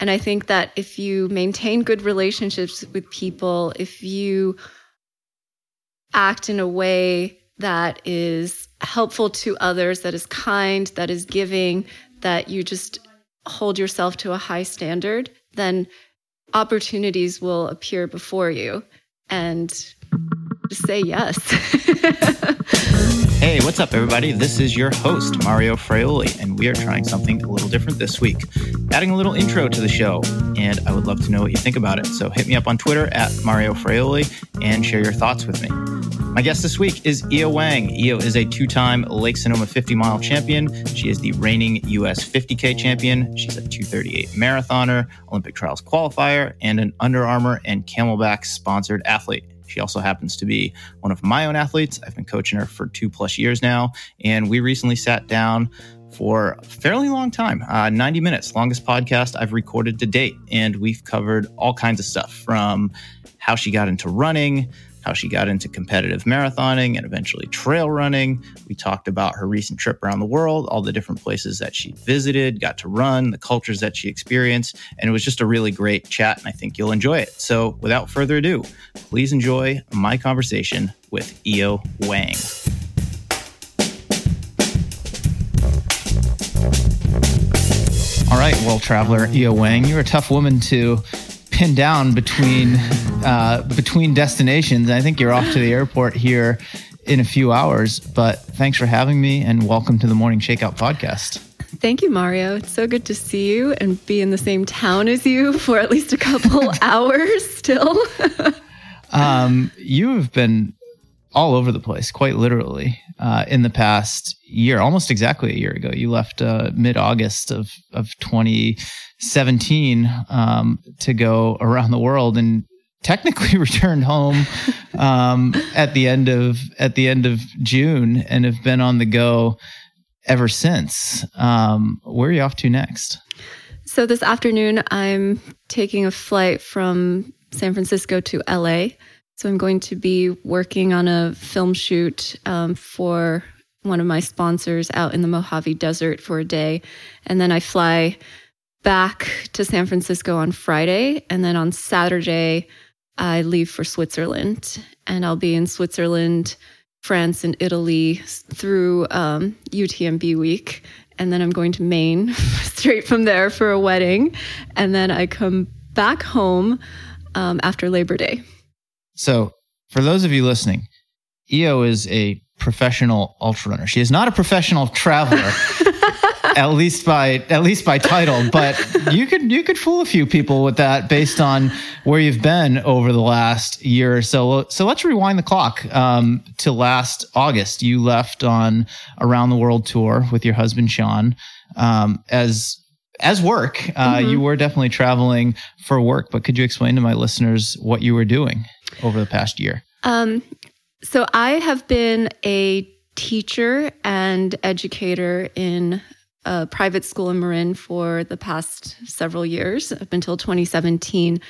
And I think that if you maintain good relationships with people, if you act in a way that is helpful to others, that is kind, that is giving, that you just hold yourself to a high standard, then opportunities will appear before you. And just say yes. hey, what's up, everybody? This is your host, Mario Fraioli, and we are trying something a little different this week, adding a little intro to the show. And I would love to know what you think about it. So hit me up on Twitter at Mario Fraioli and share your thoughts with me. My guest this week is YiOu Wang. YiOu is a two time Lake Sonoma 50 mile champion. She is the reigning US 50K champion. She's a 238 marathoner, Olympic trials qualifier, and an Under Armour and CamelBak sponsored athlete. She also happens to be one of my own athletes. I've been coaching her for two plus years now. And we recently sat down for a fairly long time uh, 90 minutes, longest podcast I've recorded to date. And we've covered all kinds of stuff from how she got into running how she got into competitive marathoning and eventually trail running. We talked about her recent trip around the world, all the different places that she visited, got to run, the cultures that she experienced, and it was just a really great chat, and I think you'll enjoy it. So, without further ado, please enjoy my conversation with YiOu Wang. All right, world traveler YiOu Wang, you're a tough woman to pinned down between uh, between destinations. I think you're off to the airport here in a few hours. But thanks for having me, and welcome to the Morning Shakeout podcast. Thank you, Mario. It's so good to see you and be in the same town as you for at least a couple hours still. um, you have been all over the place, quite literally, uh, in the past year, almost exactly a year ago. You left uh, mid August of, of 2017 um, to go around the world and technically returned home um, at the end of at the end of June and have been on the go ever since. Um, where are you off to next? So this afternoon, I'm taking a flight from San Francisco to LA so I'm going to be working on a film shoot um, for one of my sponsors out in the Mojave Desert for a day. And then I fly back to San Francisco on Friday. And then on Saturday, I leave for Switzerland. And I'll be in Switzerland, France, and Italy through um, UTMB week. And then I'm going to Maine straight from there for a wedding. And then I come back home um, after Labor Day. So, for those of you listening, YiOu is a professional ultra runner. She is not a professional traveler, at least by at least by title. But you could you could fool a few people with that based on where you've been over the last year or so. So let's rewind the clock um, to last August. You left on around the world tour with your husband Sean um, as as work. Uh, mm-hmm. You were definitely traveling for work, but could you explain to my listeners what you were doing? over the past year? Um, so I have been a teacher and educator in a private school in Marin for the past several years, up until 2017.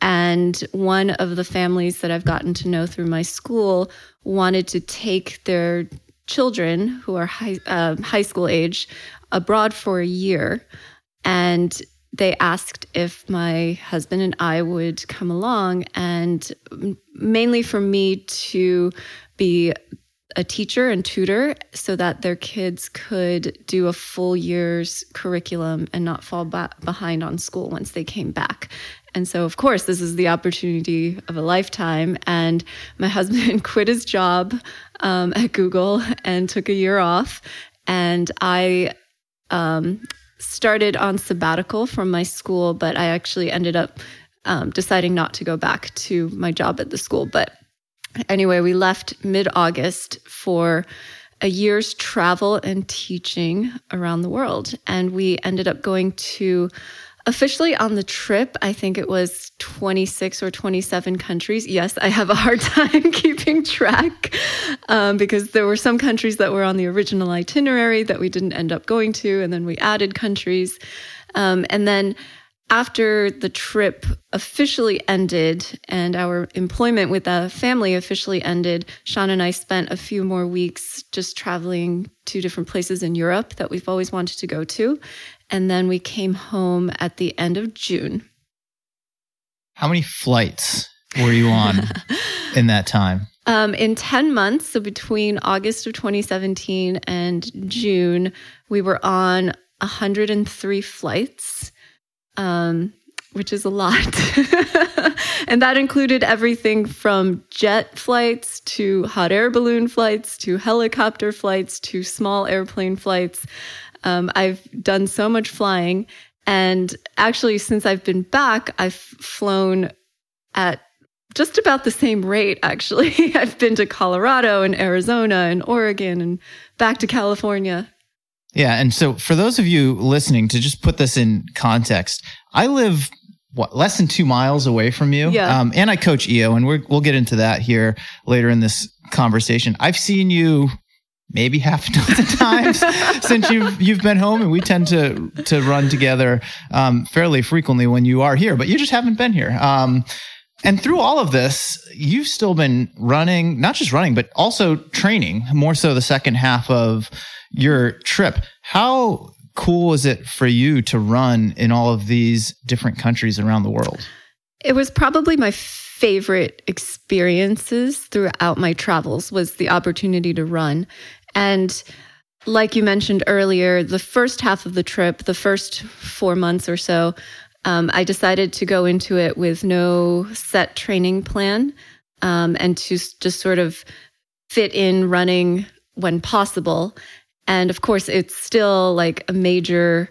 And one of the families that I've gotten to know through my school wanted to take their children who are high, uh, high school age abroad for a year. And they asked if my husband and I would come along, and mainly for me to be a teacher and tutor so that their kids could do a full year's curriculum and not fall ba- behind on school once they came back. And so, of course, this is the opportunity of a lifetime. And my husband quit his job um, at Google and took a year off. And I um, started on sabbatical from my school, but I actually ended up um, deciding not to go back to my job at the school. But anyway, we left mid August for a year's travel and teaching around the world. And we ended up going to officially on the trip, I think it was 26 or 27 countries. Yes, I have a hard time keeping track um, because there were some countries that were on the original itinerary that we didn't end up going to, and then we added countries. Um, and then after the trip officially ended and our employment with the family officially ended, Sean and I spent a few more weeks just traveling to different places in Europe that we've always wanted to go to. And then we came home at the end of June. How many flights were you on in that time? Um, in 10 months, so between August of 2017 and June, we were on 103 flights um, which is a lot. and that included everything from jet flights to hot air balloon flights to helicopter flights to small airplane flights. Um, I've done so much flying. And actually, since I've been back, I've flown at just about the same rate, actually. I've been to Colorado and Arizona and Oregon and back to California. Yeah. And so for those of you listening, to just put this in context, I live what less than two miles away from you. Yeah. Um, and I coach YiOu, and we will get into that here later in this conversation. I've seen you maybe half a dozen times since you've you've been home, and we tend to to run together um, fairly frequently when you are here, but you just haven't been here. Um, and through all of this, you've still been running, not just running, but also training. More so, the second half of your trip. How cool is it for you to run in all of these different countries around the world? It was probably my favorite experiences throughout my travels was the opportunity to run. And like you mentioned earlier, the first half of the trip, the first four months or so, um, I decided to go into it with no set training plan um, and to just sort of fit in running when possible. And of course, it's still like a major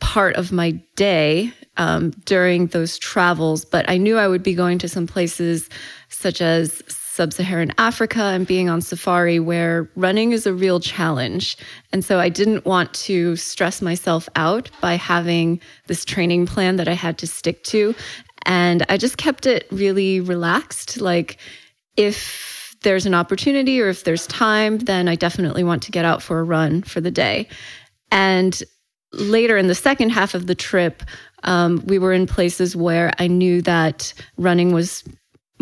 part of my day um, during those travels. But I knew I would be going to some places such as sub Saharan Africa and being on safari where running is a real challenge. And so I didn't want to stress myself out by having this training plan that I had to stick to. And I just kept it really relaxed. Like, if there's an opportunity or if there's time, then I definitely want to get out for a run for the day. And later in the second half of the trip, um, we were in places where I knew that running was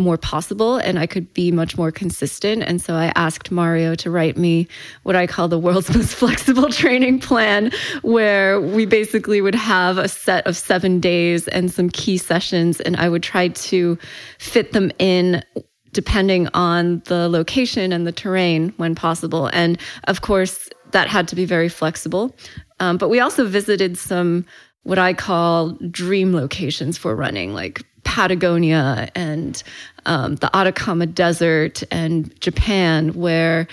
more possible and I could be much more consistent. And so I asked Mario to write me what I call the world's most flexible training plan, where we basically would have a set of seven days and some key sessions, and I would try to fit them in depending on the location and the terrain when possible. And of course, that had to be very flexible. Um, but we also visited some what I call dream locations for running, like Patagonia and um, the Atacama Desert and Japan, where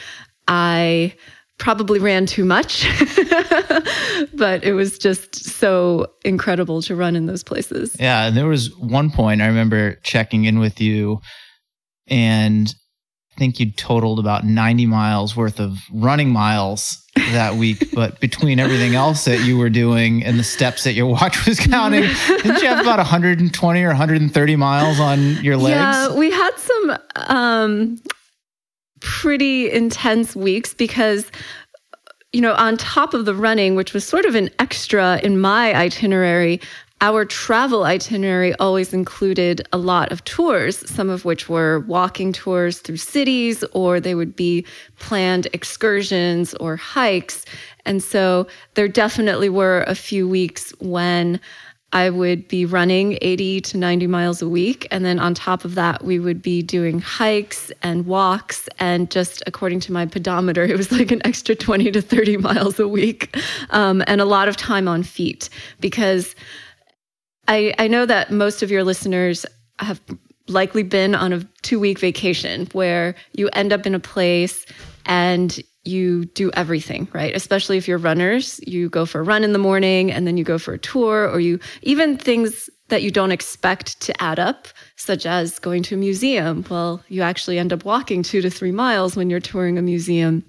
I probably ran too much, but it was just so incredible to run in those places. Yeah. And there was one point I remember checking in with you and think you totaled about 90 miles worth of running miles that week. but between everything else that you were doing and the steps that your watch was counting, didn't you have about 120 or 130 miles on your legs? Yeah, we had some um, pretty intense weeks because you know, on top of the running, which was sort of an extra in my itinerary, our travel itinerary always included a lot of tours, some of which were walking tours through cities, or they would be planned excursions or hikes. And so there definitely were a few weeks when I would be running 80 to 90 miles a week. And then on top of that, we would be doing hikes and walks. And just according to my pedometer, it was like an extra 20 to 30 miles a week um, and a lot of time on feet because I, I know that most of your listeners have likely been on a two week vacation where you end up in a place and you do everything, right? Especially if you're runners, you go for a run in the morning and then you go for a tour, or you even things that you don't expect to add up, such as going to a museum. Well, you actually end up walking two to three miles when you're touring a museum,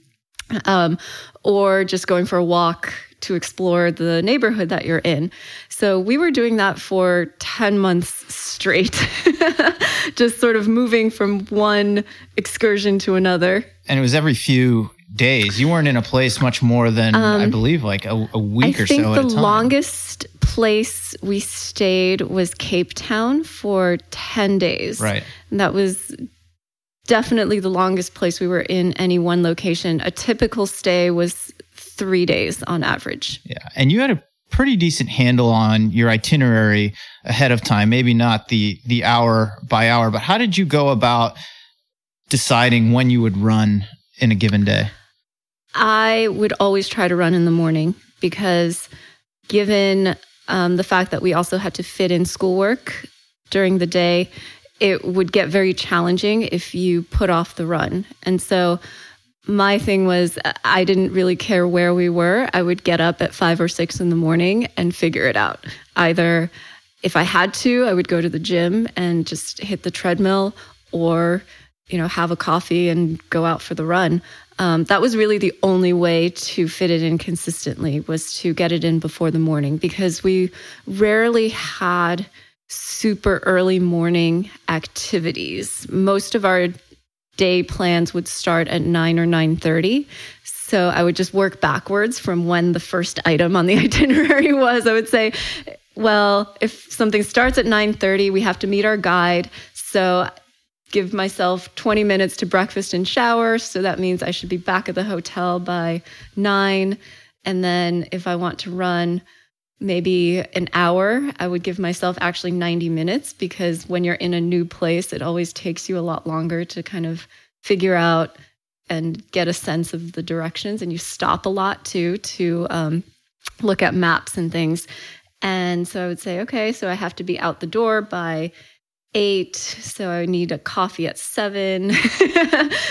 um, or just going for a walk to explore the neighborhood that you're in. So we were doing that for 10 months straight, just sort of moving from one excursion to another. And it was every few days. You weren't in a place much more than um, I believe like a, a week I or so. I think the longest place we stayed was Cape Town for ten days. Right, and that was definitely the longest place we were in any one location. A typical stay was three days on average. Yeah, and you had a pretty decent handle on your itinerary ahead of time. Maybe not the the hour by hour, but how did you go about deciding when you would run in a given day? I would always try to run in the morning because, given um, the fact that we also had to fit in schoolwork during the day, it would get very challenging if you put off the run. And so, my thing was, I didn't really care where we were. I would get up at five or six in the morning and figure it out. Either if I had to, I would go to the gym and just hit the treadmill or you know, have a coffee and go out for the run. Um, that was really the only way to fit it in consistently was to get it in before the morning because we rarely had super early morning activities. Most of our day plans would start at 9 or 9:30. So I would just work backwards from when the first item on the itinerary was. I would say, well, if something starts at 9:30, we have to meet our guide. So give myself 20 minutes to breakfast and shower. So that means I should be back at the hotel by nine. And then if I want to run maybe an hour, I would give myself actually 90 minutes because when you're in a new place, it always takes you a lot longer to kind of figure out and get a sense of the directions. And you stop a lot too to um, look at maps and things. And so I would say, okay, so I have to be out the door by eight. So I need a coffee at seven.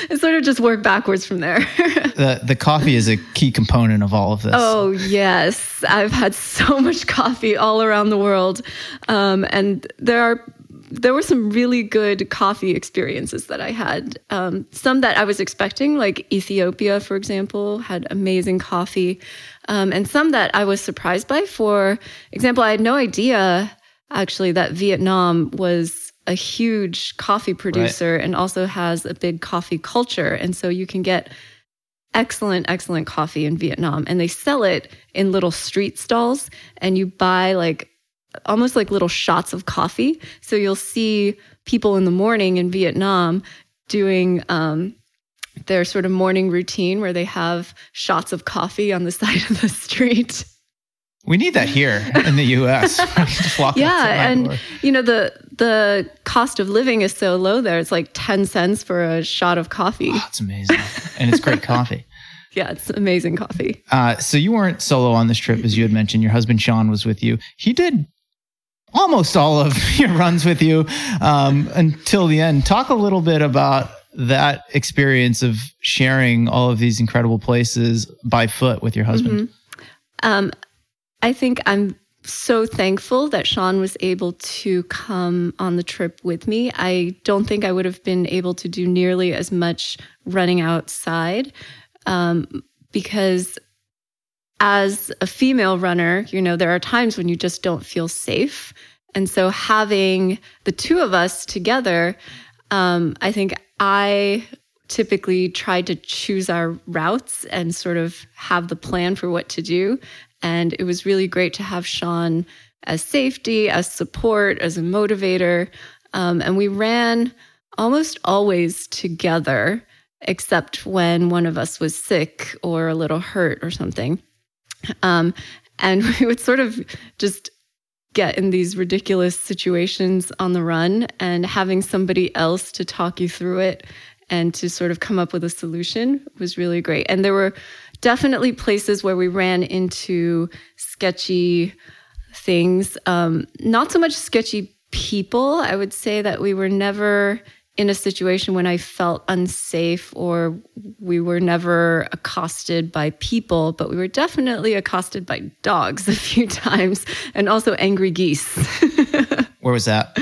and sort of just work backwards from there. the the coffee is a key component of all of this. Oh yes, I've had so much coffee all around the world, um, and there are. There were some really good coffee experiences that I had. Um, some that I was expecting, like Ethiopia, for example, had amazing coffee. Um, and some that I was surprised by. For example, I had no idea actually that Vietnam was a huge coffee producer right. and also has a big coffee culture. And so you can get excellent, excellent coffee in Vietnam. And they sell it in little street stalls, and you buy like almost like little shots of coffee. So you'll see people in the morning in Vietnam doing um, their sort of morning routine where they have shots of coffee on the side of the street. We need that here in the U.S. yeah, and you know the the cost of living is so low there. It's like ten cents for a shot of coffee. Oh, it's amazing, and it's great coffee. yeah, it's amazing coffee. Uh, so you weren't solo on this trip, as you had mentioned. Your husband Sean was with you. He did almost all of your runs with you um, until the end. Talk a little bit about that experience of sharing all of these incredible places by foot with your husband. Mm-hmm. Um, I think I'm so thankful that Sean was able to come on the trip with me. I don't think I would have been able to do nearly as much running outside um, because as a female runner, you know, there are times when you just don't feel safe. And so having the two of us together, um, I think I typically try to choose our routes and sort of have the plan for what to do. And it was really great to have Sean as safety, as support, as a motivator. Um, and we ran almost always together, except when one of us was sick or a little hurt or something. Um, and we would sort of just get in these ridiculous situations on the run, and having somebody else to talk you through it and to sort of come up with a solution was really great. And there were definitely places where we ran into sketchy things. Um, not so much sketchy people. I would say that we were never in a situation when I felt unsafe or we were never accosted by people, but we were definitely accosted by dogs a few times and also angry geese. Where was that?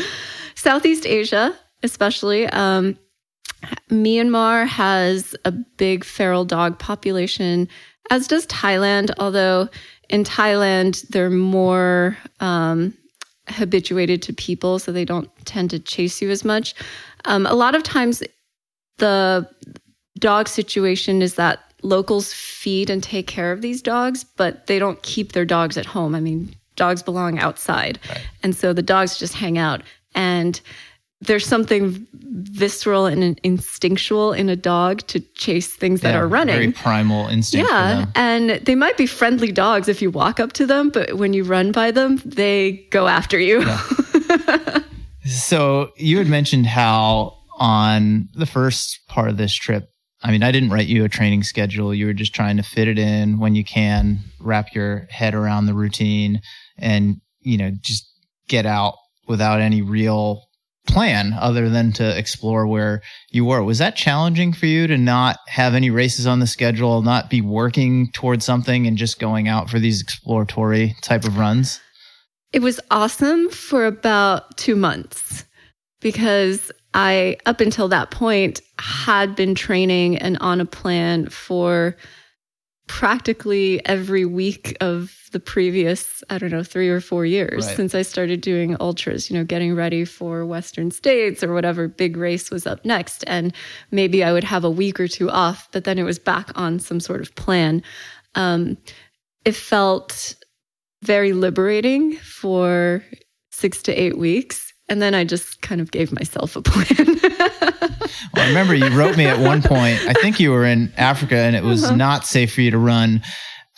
Southeast Asia, especially. Um, Myanmar has a big feral dog population, as does Thailand, although in Thailand, they're more um, habituated to people, so they don't tend to chase you as much. Um, a lot of times, the dog situation is that locals feed and take care of these dogs, but they don't keep their dogs at home. I mean, dogs belong outside. Right. And so the dogs just hang out. And there's something visceral and instinctual in a dog to chase things yeah, that are running. Very primal instinct. Yeah. And they might be friendly dogs if you walk up to them, but when you run by them, they go after you. Yeah. so you had mentioned how on the first part of this trip, I mean, I didn't write you a training schedule. You were just trying to fit it in when you can, wrap your head around the routine and, you know, just get out without any real plan other than to explore where you were. Was that challenging for you to not have any races on the schedule, not be working towards something and just going out for these exploratory type of runs? It was awesome for about two months because I, up until that point, had been training and on a plan for practically every week of the previous, I don't know, three or four years right. since I started doing ultras, you know, getting ready for Western States or whatever big race was up next. And maybe I would have a week or two off, but then it was back on some sort of plan. Um, it felt very liberating for six to eight weeks. And then I just kind of gave myself a plan. well, I remember you wrote me at one point, I think you were in Africa and it was uh-huh. not safe for you to run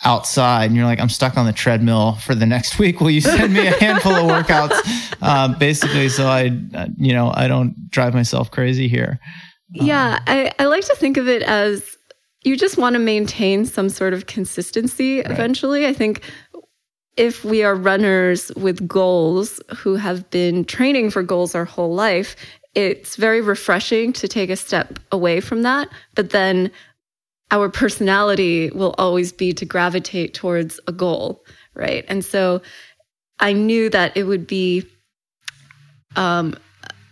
outside and you're like, I'm stuck on the treadmill for the next week. Will you send me a handful of workouts? Uh, basically, so I, uh, you know, I don't drive myself crazy here. Yeah. I, I like to think of it as you just want to maintain some sort of consistency right. eventually. I think if we are runners with goals who have been training for goals our whole life, it's very refreshing to take a step away from that. But then our personality will always be to gravitate towards a goal, right? And so I knew that it would be um,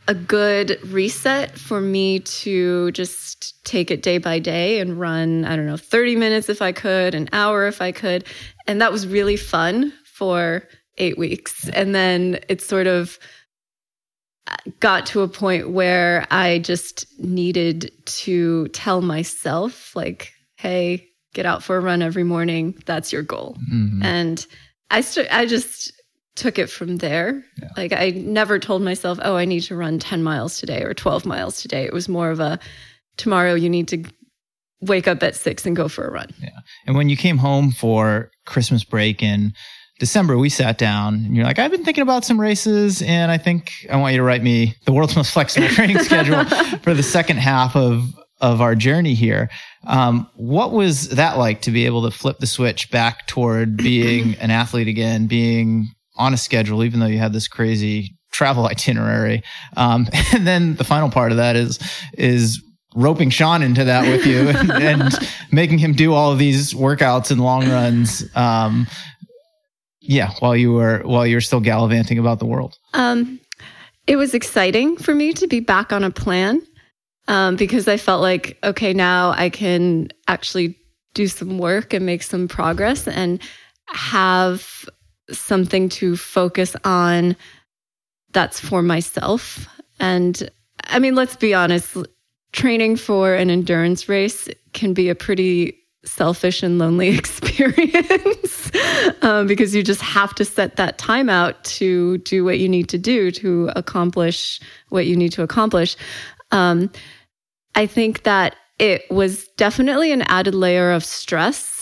a good reset for me to just take it day by day and run, I don't know, 30 minutes if I could, an hour if I could, and that was really fun for eight weeks. And then it sort of got to a point where I just needed to tell myself, like, hey, get out for a run every morning. That's your goal. Mm-hmm. And I, st- I just took it from there. Yeah. Like, I never told myself, oh, I need to run 10 miles today or 12 miles today. It was more of a tomorrow you need to wake up at six and go for a run. Yeah. And when you came home for Christmas break in December, we sat down and you're like, I've been thinking about some races and I think I want you to write me the world's most flexible training schedule for the second half of, of our journey here. Um, what was that like to be able to flip the switch back toward being an athlete again, being on a schedule, even though you had this crazy travel itinerary? Um, and then the final part of that is, is roping Sean into that with you and, and, making him do all of these workouts and long runs. Um, yeah, while you were while you were still gallivanting about the world. Um, it was exciting for me to be back on a plan um, because I felt like okay, now I can actually do some work and make some progress and have something to focus on that's for myself. And I mean, let's be honest, training for an endurance race can be a pretty selfish and lonely experience um, because you just have to set that time out to do what you need to do to accomplish what you need to accomplish. Um, I think that it was definitely an added layer of stress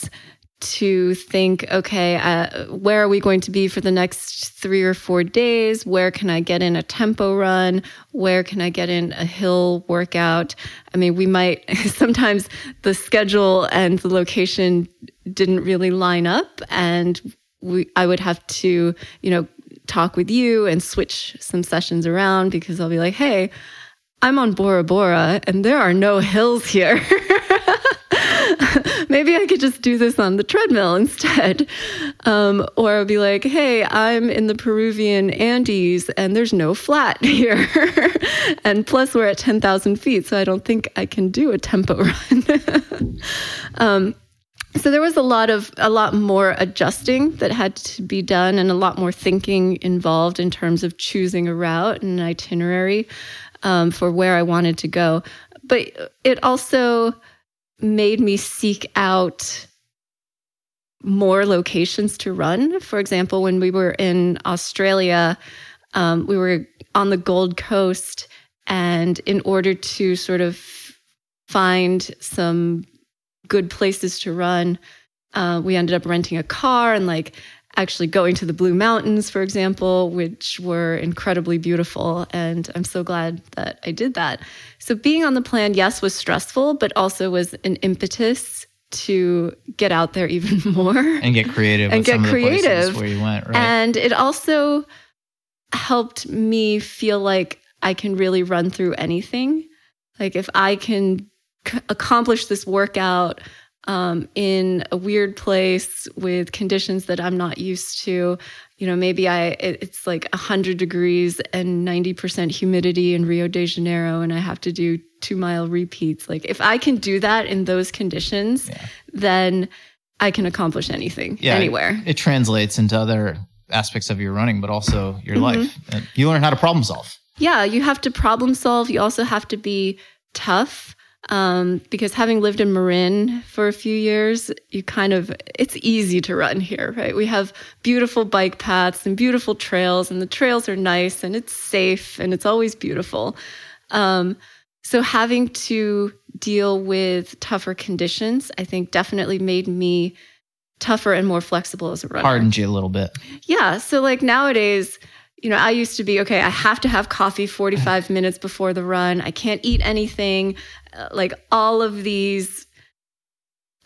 to think, okay, uh, where are we going to be for the next three or four days? Where can I get in a tempo run? Where can I get in a hill workout? I mean, we might sometimes the schedule and the location didn't really line up, and we I would have to, you know, talk with you and switch some sessions around because I'll be like, hey, I'm on Bora Bora and there are no hills here. maybe I could just do this on the treadmill instead. Um, or I'll be like, hey, I'm in the Peruvian Andes and there's no flat here. and plus, we're at 10,000 feet, so I don't think I can do a tempo run. um, so there was a lot of a lot more adjusting that had to be done and a lot more thinking involved in terms of choosing a route and an itinerary um, for where i wanted to go but it also made me seek out more locations to run. For example, when we were in Australia, um, we were on the Gold Coast, and in order to sort of find some good places to run, uh, we ended up renting a car and like actually going to the Blue Mountains, for example, which were incredibly beautiful. And I'm so glad that I did that. So being on the plan, yes, was stressful, but also was an impetus to get out there even more and get creative and get creative where you went. Right? And it also helped me feel like I can really run through anything. Like if I can c- accomplish this workout um, in a weird place with conditions that I'm not used to. You know, maybe I it, it's like 100 degrees and 90% humidity in Rio de Janeiro, and I have to do two mile repeats. Like, if I can do that in those conditions, yeah. then I can accomplish anything, yeah, anywhere. It, it, translates into other aspects of your running, but also your mm-hmm. life. You learn how to problem solve. Yeah, you have to problem solve. You also have to be tough um, because having lived in Marin for a few years, you kind of, it's easy to run here, right? We have beautiful bike paths and beautiful trails, and the trails are nice and it's safe and it's always beautiful. Um, so having to deal with tougher conditions, I think definitely made me tougher and more flexible as a runner. Hardened you a little bit. Yeah. So like nowadays, you know, I used to be okay, I have to have coffee 45 minutes before the run. I can't eat anything. Like all of these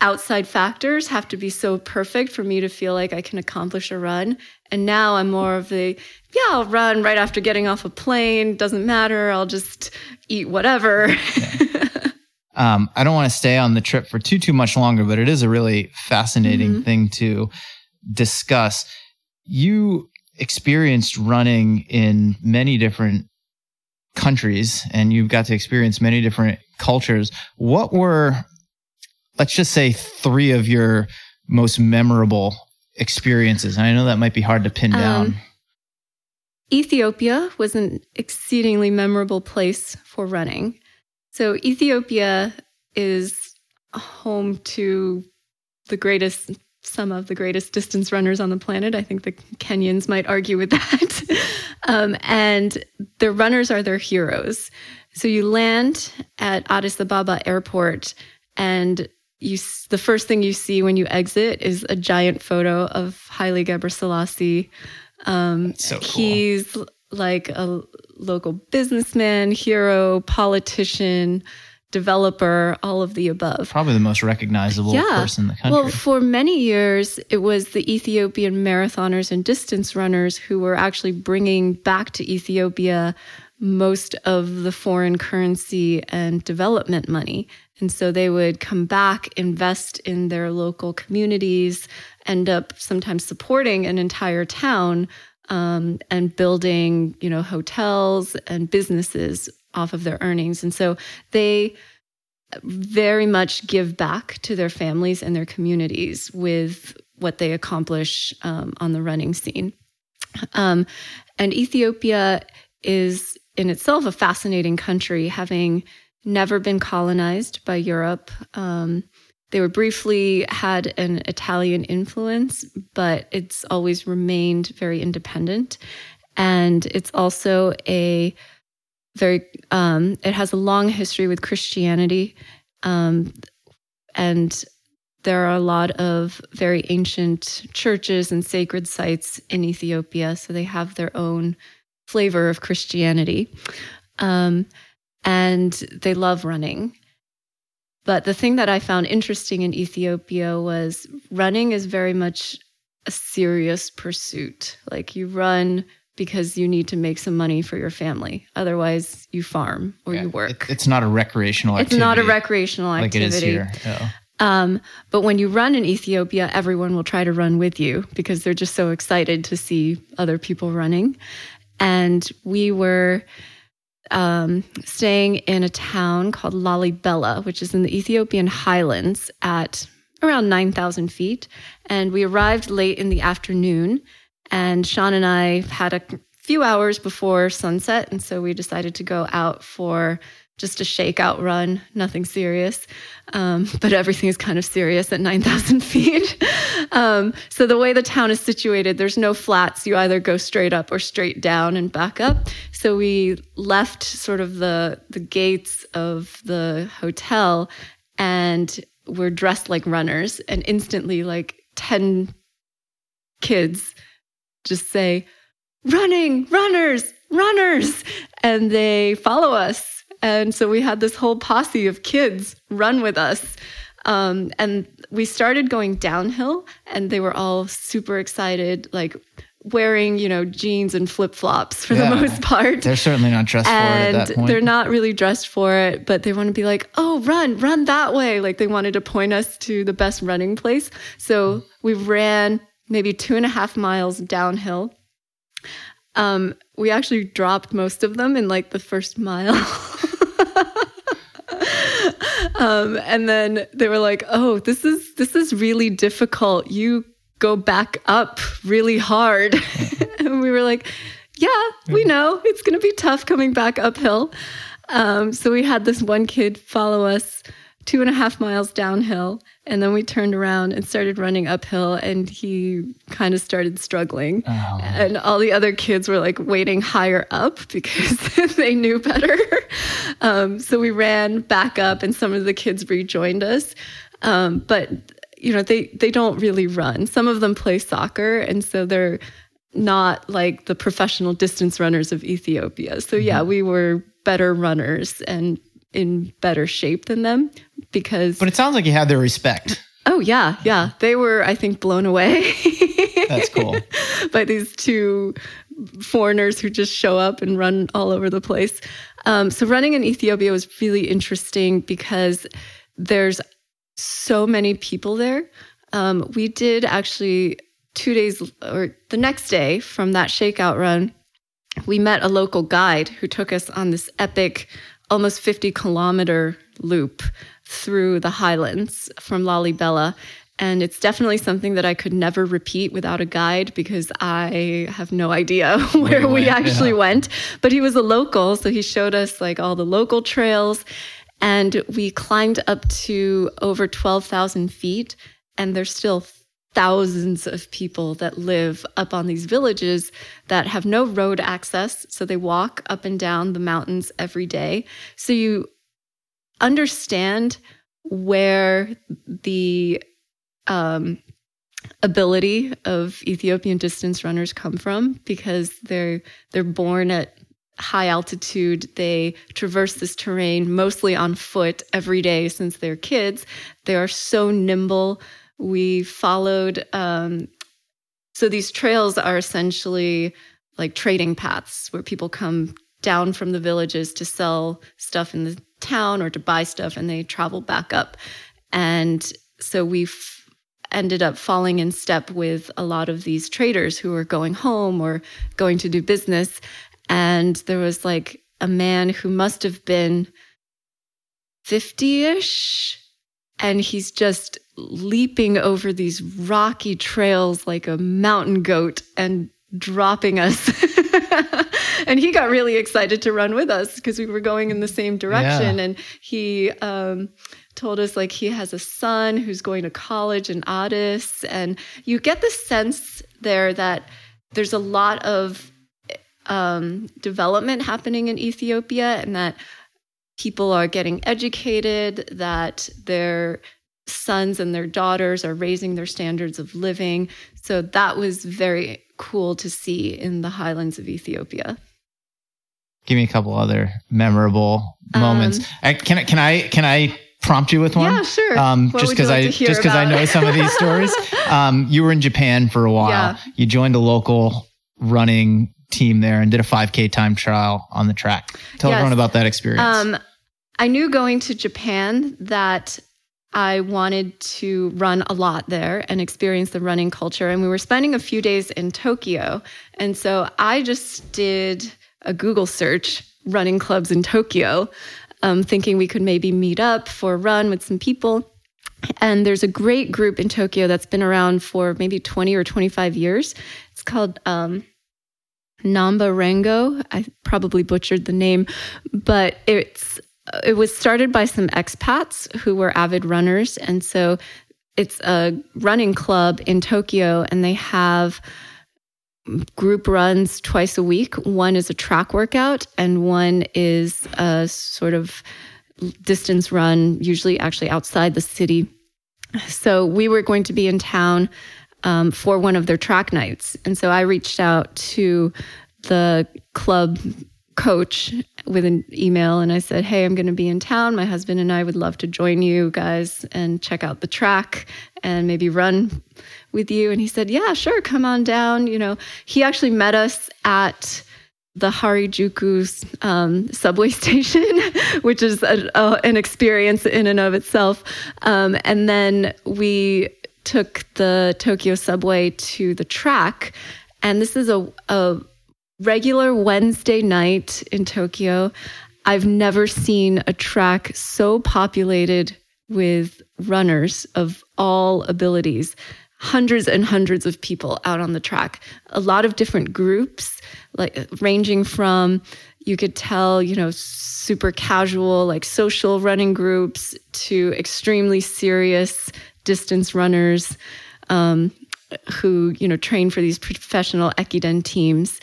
outside factors have to be so perfect for me to feel like I can accomplish a run. And now I'm more of the, yeah, I'll run right after getting off a plane. Doesn't matter. I'll just eat whatever. Um, I don't want to stay on the trip for too, too much longer, but it is a really fascinating mm-hmm. thing to discuss. You experienced running in many different countries and you've got to experience many different cultures. What were, let's just say, three of your most memorable experiences? And I know that might be hard to pin um, down. Ethiopia was an exceedingly memorable place for running. So, Ethiopia is home to the greatest some of the greatest distance runners on the planet. I think the Kenyans might argue with that. um, and the runners are their heroes. So you land at Addis Ababa airport, and you the first thing you see when you exit is a giant photo of Haile Gebrselassie. Um, so cool. He's like a local businessman, hero, politician developer, all of the above. Probably the most recognizable yeah. person in the country. Well, for many years, it was the Ethiopian marathoners and distance runners who were actually bringing back to Ethiopia most of the foreign currency and development money. And so they would come back, invest in their local communities, end up sometimes supporting an entire town um, and building, you know, hotels and businesses off of their earnings. And so they very much give back to their families and their communities with what they accomplish um, on the running scene. Um, and Ethiopia is in itself a fascinating country, having never been colonized by Europe. Um, they were briefly had an Italian influence, but it's always remained very independent. And it's also a very um, it has a long history with Christianity, um, and there are a lot of very ancient churches and sacred sites in Ethiopia. So they have their own flavor of Christianity, um, and they love running. But the thing that I found interesting in Ethiopia was running is very much a serious pursuit. Like you run because you need to make some money for your family. Otherwise, you farm or yeah, you work. It, it's not a recreational activity. It's not a recreational activity. Like it is here. Yeah. Um, but when you run in Ethiopia, everyone will try to run with you because they're just so excited to see other people running. And we were um, staying in a town called Lalibela, which is in the Ethiopian highlands at around 9,000 feet. And we arrived late in the afternoon and Sean and I had a few hours before sunset. And so we decided to go out for just a shakeout run, nothing serious. Um, but everything is kind of serious at 9,000 feet. um, so the way the town is situated, there's no flats. You either go straight up or straight down and back up. So we left sort of the the gates of the hotel, and we're dressed like runners, and instantly like 10 kids just say, "Running, runners, runners," and they follow us and so we had this whole posse of kids run with us. Um, and we started going downhill, and they were all super excited, like wearing, you know, jeans and flip flops for yeah. the most part. They're certainly not dressed and for it point. They're not really dressed for it, but they want to be like, oh, run, run that way. Like they wanted to point us to the best running place. So we ran maybe two and a half miles downhill. Um, we actually dropped most of them in like the first mile. um, and then they were like, "Oh, this is this is really difficult. You go back up really hard." and we were like, "Yeah, we know it's going to be tough coming back uphill." Um, so we had this one kid follow us two and a half miles downhill. And then we turned around and started running uphill, and he kind of started struggling. Oh. And all the other kids were like waiting higher up because they knew better. Um, so we ran back up, and some of the kids rejoined us. Um, but you know, they they don't really run. Some of them play soccer, and so they're not like the professional distance runners of Ethiopia. So yeah, mm-hmm. we were better runners and in better shape than them because. But it sounds like you had their respect. Oh, yeah. Yeah. They were, I think, blown away. That's cool. by these two foreigners who just show up and run all over the place. Um, so, running in Ethiopia was really interesting because there's so many people there. Um, we did actually two days or the next day from that shakeout run, we met a local guide who took us on this epic almost 50 kilometer loop through the highlands from Lalibela. And it's definitely something that I could never repeat without a guide because I have no idea where, we, actually yeah. went. But he was a local, so he showed us like all the local trails. And we climbed up to over 12,000 feet, and there's still thousands of people that live up on these villages that have no road access. So they walk up and down the mountains every day. So you understand where the um, ability of Ethiopian distance runners come from because they're they're born at high altitude. They traverse this terrain mostly on foot every day since they're kids. They are so nimble we followed um, so these trails are essentially like trading paths where people come down from the villages to sell stuff in the town or to buy stuff and they travel back up and so we ended up falling in step with a lot of these traders who were going home or going to do business and there was like a man who must have been 50ish and he's just leaping over these rocky trails like a mountain goat and dropping us. and he got really excited to run with us because we were going in the same direction. Yeah. And he um, told us like he has a son who's going to college in Addis. And you get the sense there that there's a lot of um, development happening in Ethiopia and that people are getting educated, that their sons and their daughters are raising their standards of living. So that was very cool to see in the highlands of Ethiopia. Give me a couple other memorable moments. Um, I, can I can I can I prompt you with one? Yeah, sure. Um, just because like I just because I know some of these stories. Um, you were in Japan for a while. Yeah. You joined a local running team there and did a 5K time trial on the track. Tell yes. everyone about that experience. Um, I knew going to Japan that I wanted to run a lot there and experience the running culture. And we were spending a few days in Tokyo. And so I just did a Google search running clubs in Tokyo, um, thinking we could maybe meet up for a run with some people. And there's a great group in Tokyo that's been around for maybe 20 or 25 years. It's called um, Namba Rengo. I probably butchered the name, but it's it was started by some expats who were avid runners. And so it's a running club in Tokyo, and they have group runs twice a week. One is a track workout, and one is a sort of distance run, usually actually outside the city. So we were going to be in town um, for one of their track nights. And so I reached out to the club coach with an email and I said, Hey, I'm going to be in town. My husband and I would love to join you guys and check out the track and maybe run with you. And he said, Yeah, sure, come on down. You know, he actually met us at the Harajuku um, subway station, which is a, a, an experience in and of itself. Um, and then we took the Tokyo subway to the track. And this is a, a regular Wednesday night in Tokyo. I've never seen a track so populated with runners of all abilities hundreds and hundreds of people out on the track. A lot of different groups like ranging from you could tell you know super casual like social running groups to extremely serious distance runners um, who you know train for these professional ekiden teams.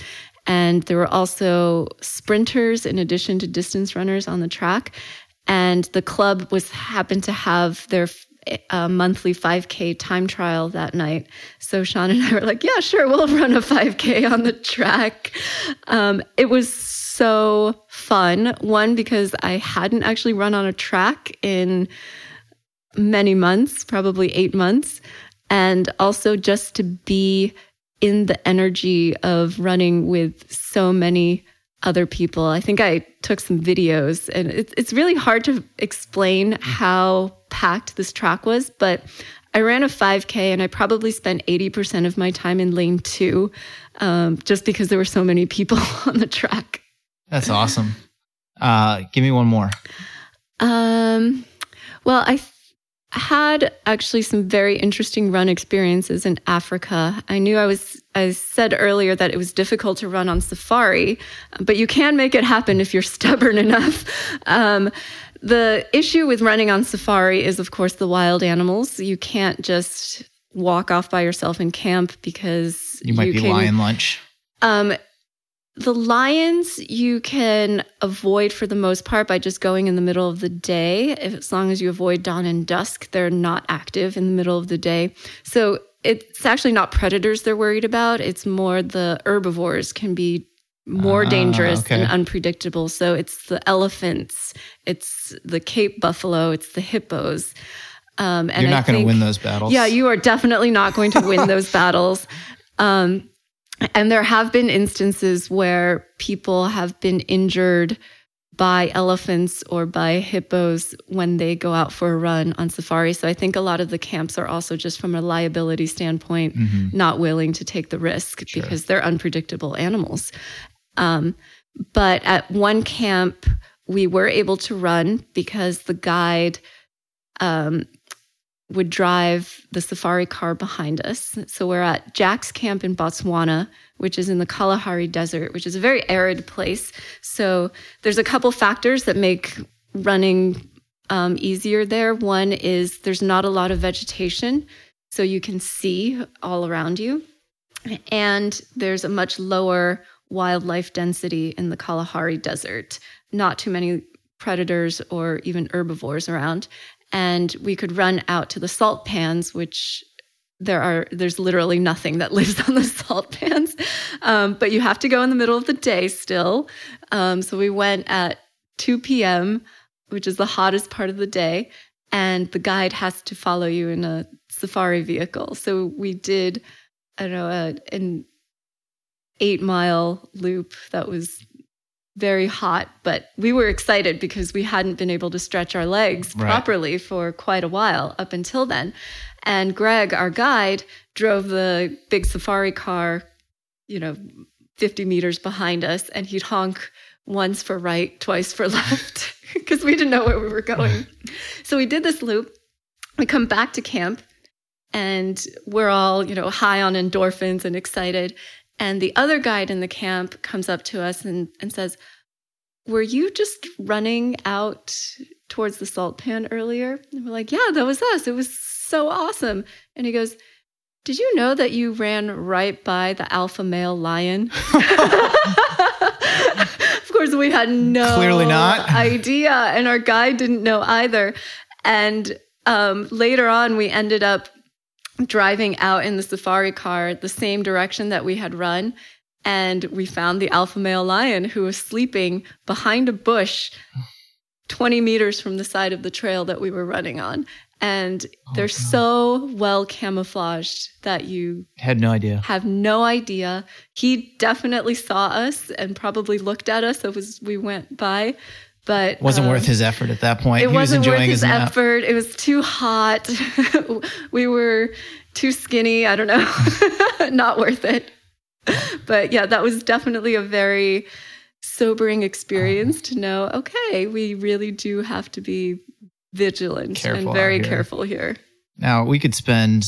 And there were also sprinters in addition to distance runners on the track. And the club was happened to have their a monthly 5K time trial that night. So Sean and I were like, yeah, sure, we'll run a 5K on the track. Um, it was so fun. One, because I hadn't actually run on a track in many months, probably eight months. And also just to be in the energy of running with so many other people. I think I took some videos, and it's, it's really hard to explain how packed this track was, but I ran a 5K and I probably spent 80% of my time in lane two um, just because there were so many people on the track. That's awesome. Uh, give me one more. Um, well, I had actually some very interesting run experiences in Africa. I knew I was, I said earlier that it was difficult to run on safari, but you can make it happen if you're stubborn enough. Um, the issue with running on safari is, of course, the wild animals. You can't just walk off by yourself in camp because you might you be can, lion lunch. Um, the lions you can avoid for the most part by just going in the middle of the day. If, as long as you avoid dawn and dusk, they're not active in the middle of the day. So it's actually not predators they're worried about. It's more the herbivores can be more uh, dangerous okay. and unpredictable. So it's the elephants, it's the Cape buffalo, it's the hippos. Um, and You're not going to win those battles. Yeah, you are definitely not going to win those battles. Um, and there have been instances where people have been injured by elephants or by hippos when they go out for a run on safari. So I think a lot of the camps are also just from a liability standpoint mm-hmm. not willing to take the risk sure. because they're unpredictable animals. Um, but at one camp, we were able to run because the guide um, would drive the safari car behind us. So we're at Jack's camp in Botswana, which is in the Kalahari Desert, which is a very arid place. So there's a couple factors that make running um, easier there. One is there's not a lot of vegetation, so you can see all around you. And there's a much lower wildlife density in the Kalahari Desert. Not too many predators or even herbivores around and we could run out to the salt pans, which there are there's literally nothing that lives on the salt pans, um, but you have to go in the middle of the day still. Um, so we went at 2 p.m., which is the hottest part of the day, and the guide has to follow you in a safari vehicle. So we did, I don't know, a, an eight mile loop that was very hot, but we were excited because we hadn't been able to stretch our legs right. properly for quite a while up until then. And Greg, our guide, drove the big safari car, you know, 50 meters behind us, and he'd honk once for right, twice for left, because we didn't know where we were going. so we did this loop. We come back to camp, and we're all, you know, high on endorphins and excited. And the other guide in the camp comes up to us and, and says, Were you just running out towards the salt pan earlier? And we're like, Yeah, that was us. It was so awesome. And he goes, Did you know that you ran right by the alpha male lion? of course, we had no Clearly not. idea, and our guide didn't know either. And um, later on, we ended up driving out in the safari car the same direction that we had run. And we found the alpha male lion who was sleeping behind a bush 20 meters from the side of the trail that we were running on. And oh, they're so well camouflaged that you Had no idea. have no idea. He definitely saw us and probably looked at us as we went by, but Wasn't um, worth his effort at that point. It he was wasn't enjoying worth his, nap. effort. It was too hot. we were too skinny. I don't know. Not worth it. But yeah, that was definitely a very sobering experience to know. Okay, we really do have to be vigilant and very here. careful here. Now, we could spend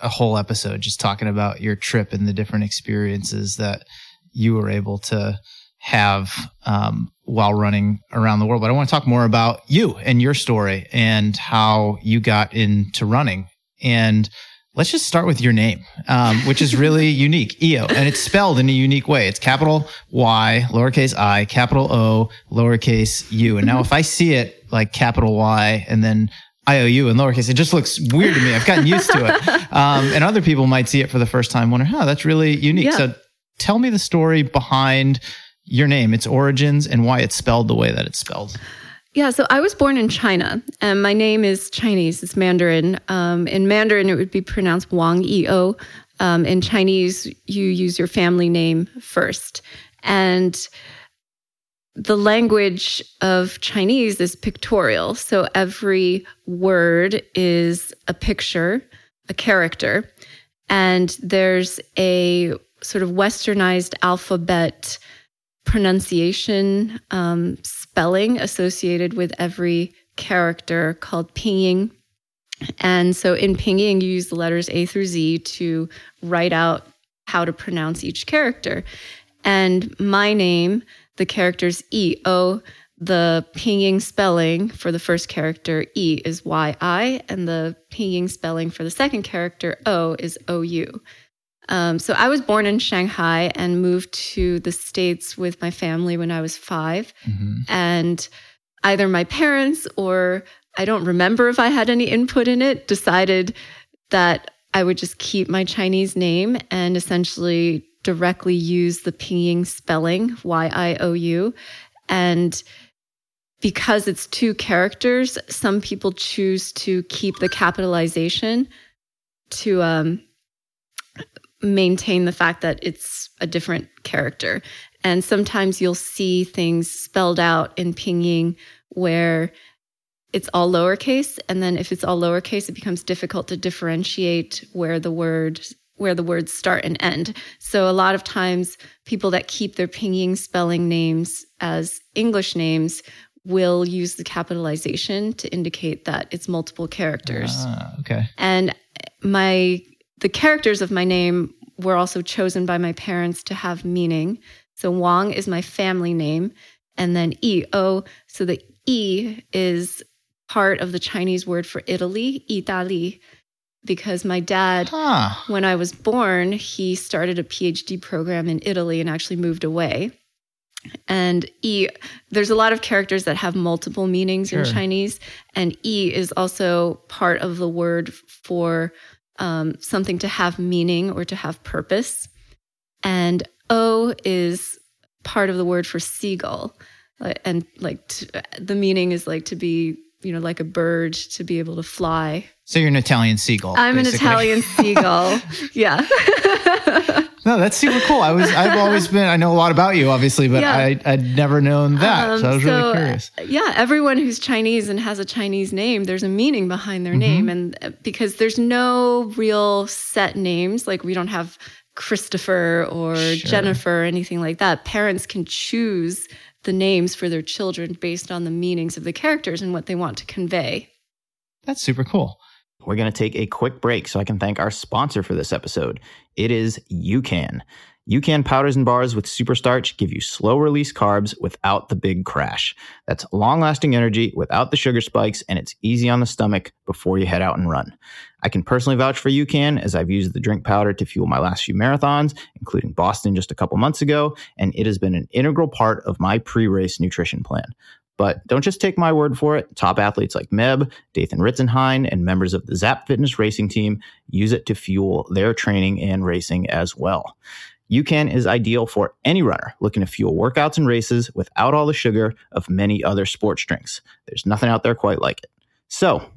a whole episode just talking about your trip and the different experiences that you were able to have um, while running around the world. But I want to talk more about you and your story and how you got into running. And let's just start with your name, um, which is really unique, YiOu, and it's spelled in a unique way. It's capital Y, lowercase i, capital O, lowercase u. And now if I see it like capital Y and then IOU in lowercase. It just looks weird to me. I've gotten used to it. Um, and other people might see it for the first time, wonder, huh, that's really unique. Yeah. So tell me the story behind your name, its origins, and why it's spelled the way that it's spelled. Yeah, so I was born in China, and my name is Chinese. It's Mandarin. Um, in Mandarin, it would be pronounced Wang Yi-O. Um, in Chinese, you use your family name first. And the language of Chinese is pictorial. So every word is a picture, a character. And there's a sort of westernized alphabet pronunciation um, spelling associated with every character called pinyin. And so in pinyin, you use the letters A through Z to write out how to pronounce each character. And my name, the characters E, O, the pinyin spelling for the first character E is Y I, and the pinyin spelling for the second character O is O U. Um, so I was born in Shanghai and moved to the States with my family when I was five. And either my parents or I don't remember if I had any input in it, decided that I would just keep my Chinese name and essentially directly use the pinyin spelling, Y I O U. And because it's two characters, some people choose to keep the capitalization to um, maintain the fact that it's a different character. And sometimes you'll see things spelled out in pinyin where it's all lowercase and then if it's all lowercase it becomes difficult to differentiate where the word where the words start and end. So a lot of times people that keep their pinyin spelling names as English names will use the capitalization to indicate that it's multiple characters. Ah, okay. And my the characters of my name were also chosen by my parents to have meaning. So Wang is my family name, and then E O. So the E is part of the Chinese word for Italy, Italy, because my dad, Huh. when I was born, he started a PhD program in Italy and actually moved away. And E, there's a lot of characters that have multiple meanings in Chinese, and E is also part of the word for um, something to have meaning or to have purpose. And O is part of the word for seagull. And like t- the meaning is like to be, you know, like a bird to be able to fly. So you're an Italian seagull. I'm an. Italian seagull. yeah. No, that's super cool. I was, I've always been, I know a lot about you, obviously, but Yeah. I, I'd never known that. Um, so I was really curious. uh, Yeah, everyone who's Chinese and has a Chinese name, there's a meaning behind their Mm-hmm. name. And uh, because there's no real set names, like we don't have Christopher or Sure. Jennifer or anything like that, parents can choose the names for their children based on the meanings of the characters and what they want to convey. That's super cool. We're going to take a quick break so I can thank our sponsor for this episode. It is UCAN. UCAN powders and bars with super starch give you slow release carbs without the big crash. That's long lasting energy without the sugar spikes, and it's easy on the stomach before you head out and run. I can personally vouch for UCAN as I've used the drink powder to fuel my last few marathons, including Boston just a couple months ago, and it has been an integral part of my pre race nutrition plan. But don't just take my word for it. Top athletes like Meb, Dathan Ritzenhein, and members of the Zap Fitness racing team use it to fuel their training and racing as well. UCAN is ideal for any runner looking to fuel workouts and races without all the sugar of many other sports drinks. There's nothing out there quite like it. So,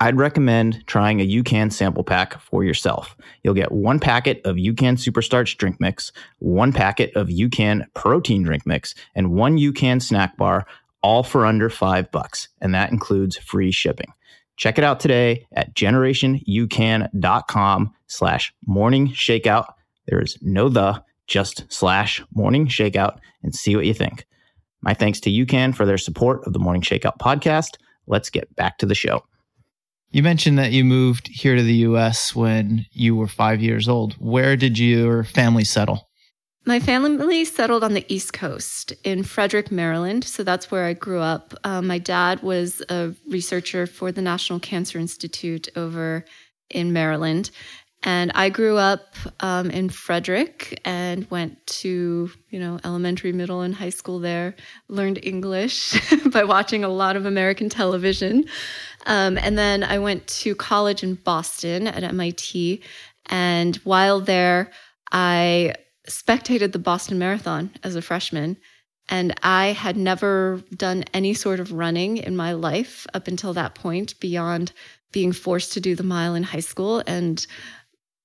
I'd recommend trying a UCAN sample pack for yourself. You'll get one packet of UCAN Superstarch drink mix, one packet of UCAN protein drink mix, and one UCAN snack bar, all for under five bucks. And that includes free shipping. Check it out today at generationucan.com slash morning shakeout. There is no the, just slash morning shakeout and see what you think. My thanks to UCAN for their support of the Morning Shakeout podcast. Let's get back to the show. You mentioned that you moved here to the US when you were five years old. Where did your family settle? My family settled on the East Coast in Frederick, Maryland. So that's where I grew up. Um, my dad was a researcher for the National Cancer Institute over in Maryland. And I grew up um, in Frederick and went to, you know, elementary, middle, and high school there. Learned English by watching a lot of American television. Um, and then I went to college in Boston at MIT. And while there, I spectated the Boston Marathon as a freshman. And I had never done any sort of running in my life up until that point, beyond being forced to do the mile in high school and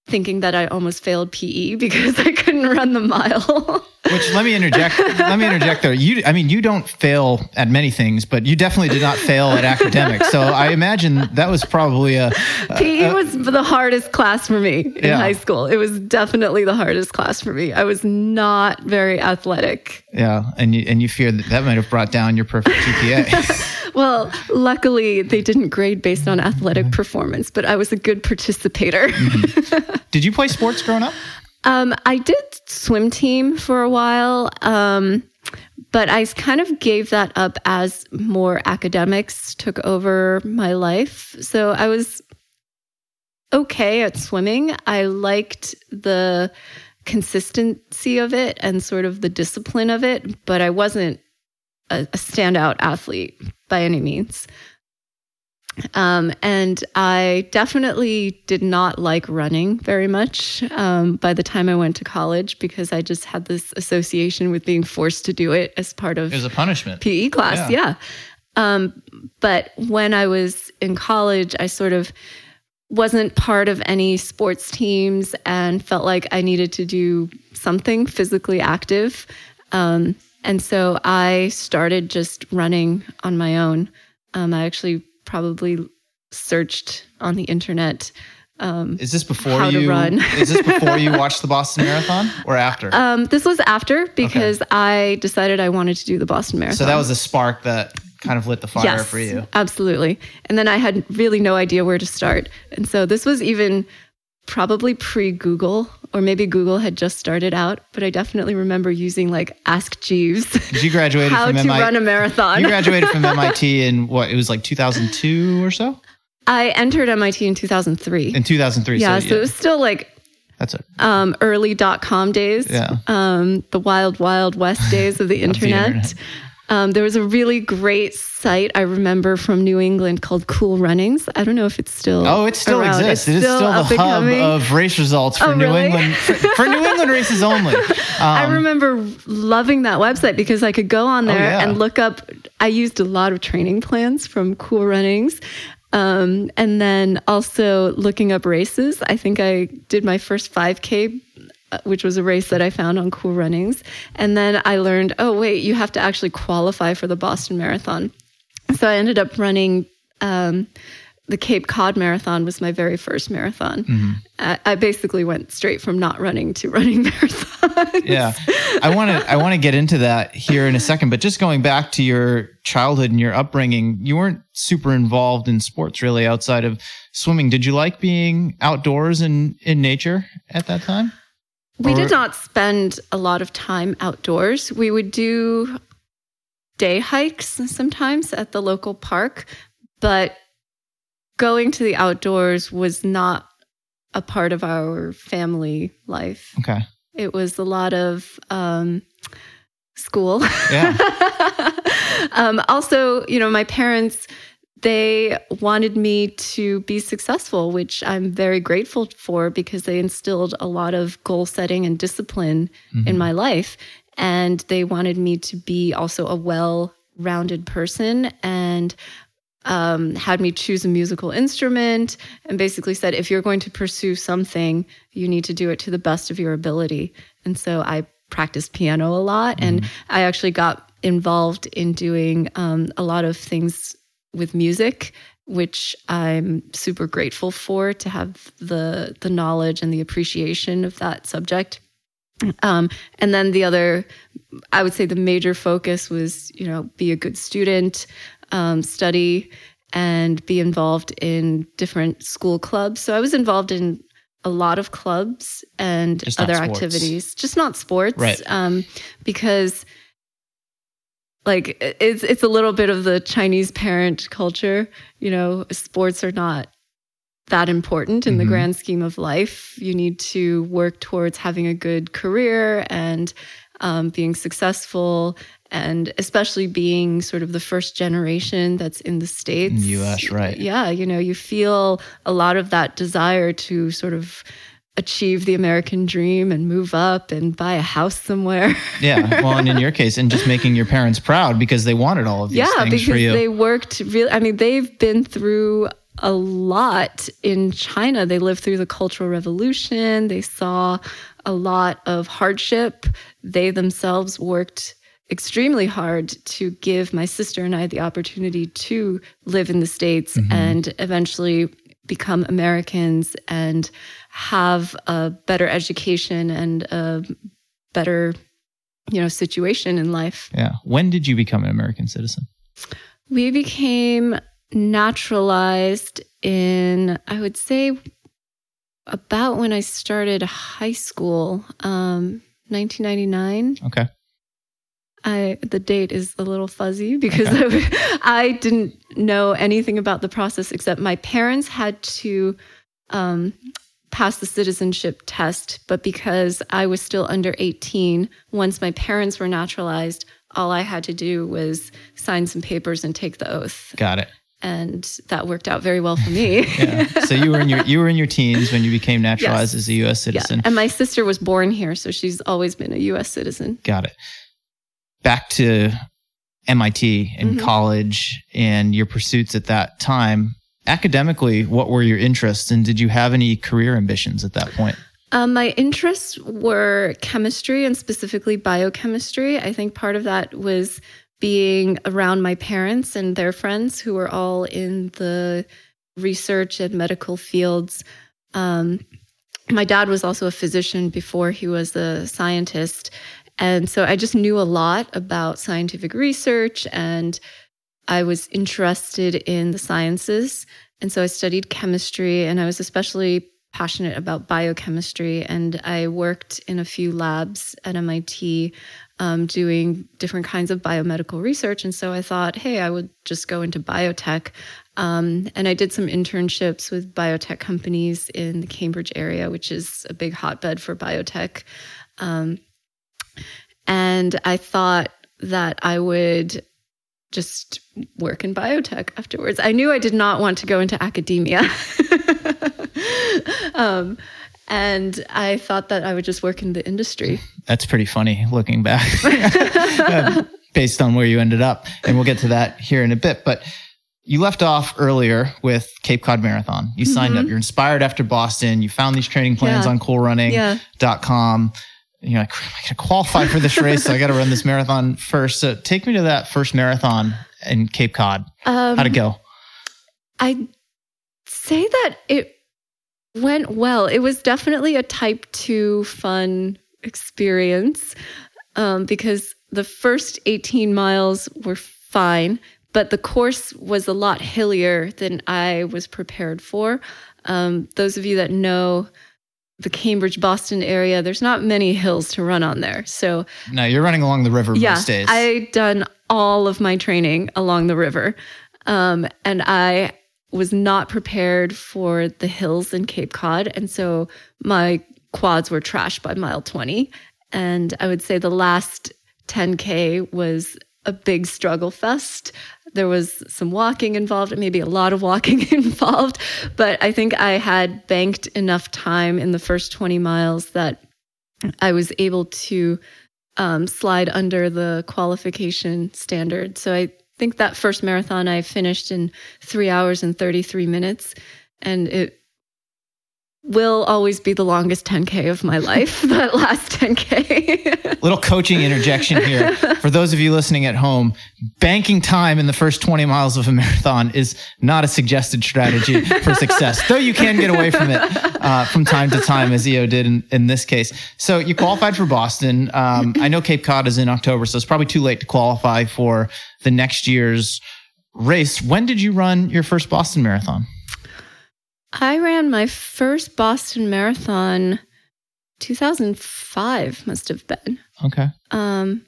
thinking that I almost failed PE because I couldn't run the mile. Which let me interject. let me interject there. You, I mean, you don't fail at many things, but you definitely did not fail at academics. So I imagine that was probably a, a PE was the hardest class for me in yeah. high school. It was definitely the hardest class for me. I was not very athletic. Yeah, and you and you feared that that might have brought down your perfect GPA. well, luckily they didn't grade based on athletic performance, but I was a good participator. mm-hmm. Did you play sports growing up? Um, I did swim team for a while, um, but I kind of gave that up as more academics took over my life. So I was okay at swimming. I liked the consistency of it and sort of the discipline of it, but I wasn't a, a standout athlete by any means. Um, and I definitely did not like running very much um, by the time I went to college because I just had this association with being forced to do it as part of it was a punishment PE class. Yeah. yeah. Um, but when I was in college, I sort of wasn't part of any sports teams and felt like I needed to do something physically active. Um, and so I started just running on my own. Um, I actually probably searched on the internet. Um, is this before you run? is this before you watched the Boston Marathon or after? Um, this was after because okay. I decided I wanted to do the Boston Marathon. So that was a spark that kind of lit the fire yes, for you. Absolutely. And then I had really no idea where to start. And so this was even probably pre Google, or maybe Google had just started out, but I definitely remember using like Ask Jeeves. Did you graduated how to run a marathon. you graduated from MIT in what? It was like 2002 or so. I entered MIT in 2003. In 2003, yeah. So, yeah. so it was still like that's it. Um, early dot com days. Yeah. Um, the wild, wild west days of the internet. the internet. Um, there was a really great site I remember from New England called Cool Runnings. I don't know if it's still. Oh, it still around. exists. It's it is still, the hub coming. of race results for oh, New really? England for, for, New England races only. Um, I remember loving that website because I could go on oh, there oh, yeah. and look up. I used a lot of training plans from Cool Runnings. Um, and then also looking up races. I think I did my first 5K uh, which was a race that I found on Cool Runnings. And then I learned, oh, wait, you have to actually qualify for the Boston Marathon. So I ended up running um, the Cape Cod Marathon was my very first marathon. Mm-hmm. I, I, basically went straight from not running to running marathons. yeah, I want to I want to get into that here in a second, but just going back to your childhood and your upbringing, you weren't super involved in sports really outside of swimming. Did you like being outdoors and in nature at that time? We did not spend a lot of time outdoors. We would do day hikes sometimes at the local park, but going to the outdoors was not a part of our family life. Okay. It was a lot of um, school. Yeah. um, also, you know, my parents, they wanted me to be successful, which I'm very grateful for because they instilled a lot of goal setting and discipline Mm-hmm. in my life. And they wanted me to be also a well rounded person and um, had me choose a musical instrument and basically said, if you're going to pursue something, you need to do it to the best of your ability. And so I practiced piano a lot and I actually got involved in doing um, a lot of things with music which I'm super grateful for to have the the knowledge and the appreciation of that subject. Um, and then the other, I would say the major focus was, you know, be a good student, um, study, and be involved in different school clubs. So I was involved in a lot of clubs and Just other activities, just not sports, Right. Um, because like it's it's a little bit of the Chinese parent culture. You know, sports are not that important in the Mhm. grand scheme of life. You need to work towards having a good career and um, being successful, and especially being sort of the first generation that's in the states, In the US, right. Yeah, you know, you feel a lot of that desire to sort of achieve the American dream and move up and buy a house somewhere. Yeah. Well, and in your case, and just making your parents proud because they wanted all of these yeah, things because for you. they worked really. I mean, they've been through a lot in China. They lived through the Cultural Revolution. They saw a lot of hardship. They themselves worked extremely hard to give my sister and I the opportunity to live in the States Mm-hmm. and eventually become Americans and have a better education and a better, you know, situation in life. yeah. When did you become an American citizen? We became naturalized in, I would say, about when I started high school, um, 1999. Okay. I the date is a little fuzzy because I, I didn't know anything about the process except my parents had to um, pass the citizenship test, but because I was still under 18, once my parents were naturalized, all I had to do was sign some papers and take the oath, Got it. and that worked out very well for me. Yeah. so you were in your you were in your teens when you became naturalized Yes. as a U.S. Yeah. citizen. And my sister was born here, so she's always been a U.S. citizen. Got it. Back to MIT and Mhm. college and your pursuits at that time. Academically, what were your interests, and did you have any career ambitions at that point? Um, my interests were chemistry and specifically biochemistry. I think part of that was being around my parents and their friends who were all in the research and medical fields. Um, my dad was also a physician before he was a scientist. And so I just knew a lot about scientific research and I was interested in the sciences. And so I studied chemistry and I was especially passionate about biochemistry. And I worked in a few labs at MIT um, doing different kinds of biomedical research. And so I thought, hey, I would just go into biotech. Um, and I did some internships with biotech companies in the Cambridge area, which is a big hotbed for biotech. Um, and I thought that I would just work in biotech afterwards. I knew I did not want to go into academia. um, and I thought that I would just work in the industry. That's pretty funny looking back, uh, based on where you ended up. And we'll get to that here in a bit. But you left off earlier with Cape Cod Marathon. You signed up. You're inspired after Boston. You found these training plans Mm-hmm. Yeah. on coolrunning.com. Yeah. You're like, am I going to qualify for this race? so I got to run this marathon first. So take me to that first marathon in Cape Cod. Um, How'd it go? I'd say that it went well. It was definitely a type two fun experience um, because the first 18 miles were fine, but the course was a lot hillier than I was prepared for. Um, those of you that know the Cambridge Boston area, there's not many hills to run on there. So No, you're running along the river yeah, most days. I done all of my training along the river, um, and I was not prepared for the hills in Cape Cod, and so my quads were trashed by mile 20. And I would say the last 10K was a big struggle fest. There was some walking involved, maybe a lot of walking involved, but I think I had banked enough time in the first 20 miles that I was able to um, slide under the qualification standard. So I think that first marathon I finished in three hours and 33 minutes. And it will always be the longest 10K of my life, that last 10K. Little coaching interjection here. For those of you listening at home, banking time in the first 20 miles of a marathon is not a suggested strategy for success, though you can get away from it uh, from time to time, as YiOu did in, in this case. So you qualified for Boston. Um, I know Cape Cod is in October, so it's probably too late to qualify for the next year's race. When did you run your first Boston Marathon? I ran my first Boston Marathon 2005 must have been. Okay. Um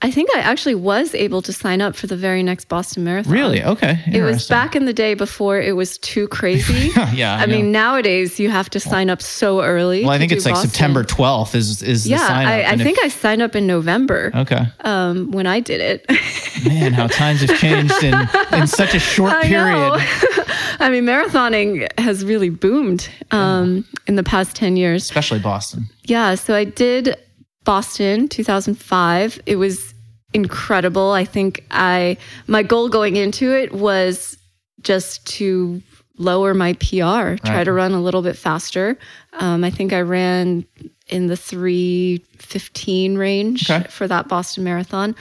I think I actually was able to sign up for the very next Boston Marathon. Really? Okay. It was back in the day before it was too crazy. yeah. I, know. mean, nowadays you have to sign up so early. well, I think it's like Boston. September 12th is is the Yeah, sign up. I, I and if- think I signed up in November Okay. um, when I did it. Man, how times have changed in, in such a short I period. know. I mean, marathoning has really boomed um, in the past 10 years. Especially Boston. Yeah, so I did Boston 2005. It was incredible. I think I my goal going into it was just to lower my PR, try to run a little bit faster. Um, I think I ran in the 315 range Okay. for that Boston Marathon.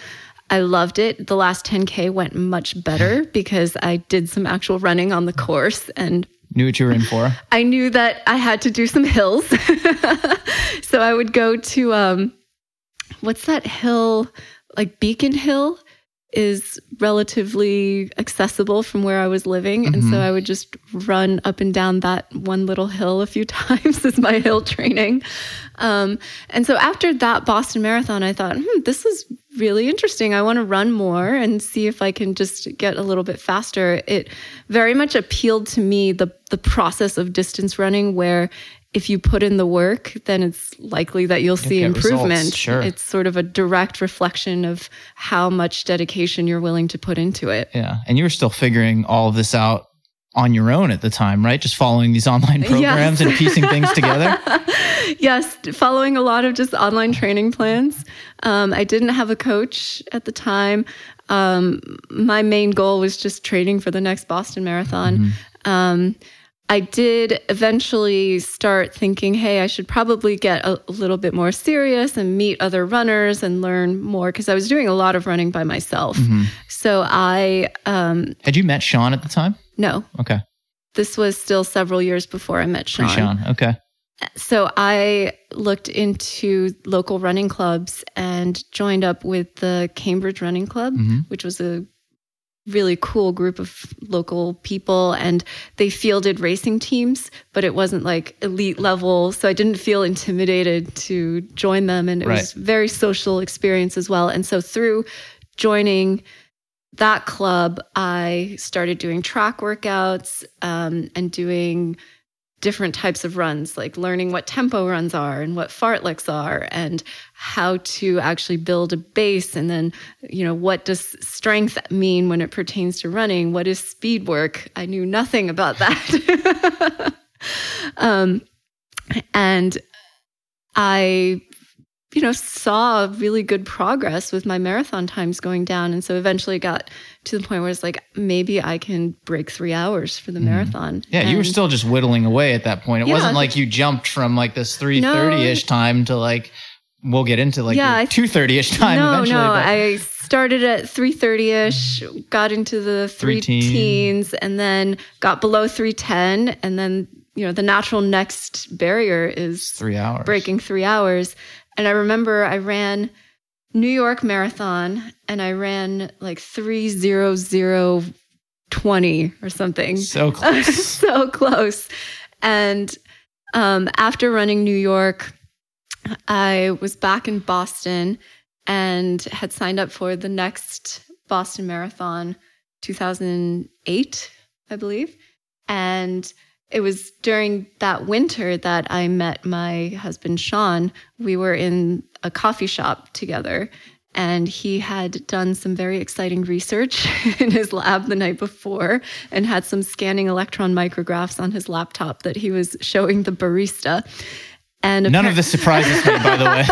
I loved it. The last 10K went much better because I did some actual running on the course and Knew what you were in for. I knew that I had to do some hills. so I would go to um what's that hill like Beacon Hill is relatively accessible from where I was living and so I would just run up and down that one little hill a few times as my hill training. Um, and so after that Boston Marathon, I thought, hmm, this is really interesting. I want to run more and see if I can just get a little bit faster. It very much appealed to me the the process of distance running where if you put in the work, then it's likely that you'll see results, improvement. sure. It's sort of a direct reflection of how much dedication you're willing to put into it. Yeah. And you were still figuring all of this out on your own at the time, right? Just following these online programs and piecing things together. yes, following a lot of just online training plans. Um, I didn't have a coach at the time. Um, my main goal was just training for the next Boston Marathon. Um, I did eventually start thinking, hey, I should probably get a, little bit more serious and meet other runners and learn more because I was doing a lot of running by myself. So I, um, Had you met Sean at the time? no, Okay. this was still several years before I met Sean. Sean. Okay. So I looked into local running clubs and joined up with the Cambridge Running Club, Mhm. which was a really cool group of local people and they fielded racing teams but it wasn't like elite level so i didn't feel intimidated to join them and it was Right. very social experience as well and so through joining that club i started doing track workouts um, and doing different types of runs, like learning what tempo runs are and what fartleks are and how to actually build a base. And then, you know, what does strength mean when it pertains to running? What is speed work? I knew nothing about that. um, and I, you know, saw really good progress with my marathon times going down. And so eventually got to the point where it's like, maybe I can break three hours for the marathon. Mm-hmm. Yeah, you were still just whittling away at that point. It Yeah. wasn't like you jumped from like this 330 ish time to like, we'll get into like Yeah, I- 230 ish time no, eventually. no. but- I started at 330-ish, got into the three Three teen. teens, and then got below 310. And then, you know, the natural next barrier is three hours. breaking three hours. And I remember I ran New York Marathon and I ran like 30020 or something So close. so close. And Um, after running New York, I was back in Boston and had signed up for the next Boston Marathon 2008, I believe. And it was during that winter that I met my husband, Sean. We were in a coffee shop together, and he had done some very exciting research in his lab the night before and had some scanning electron micrographs on his laptop that he was showing the barista. And none of this surprises me, by the way.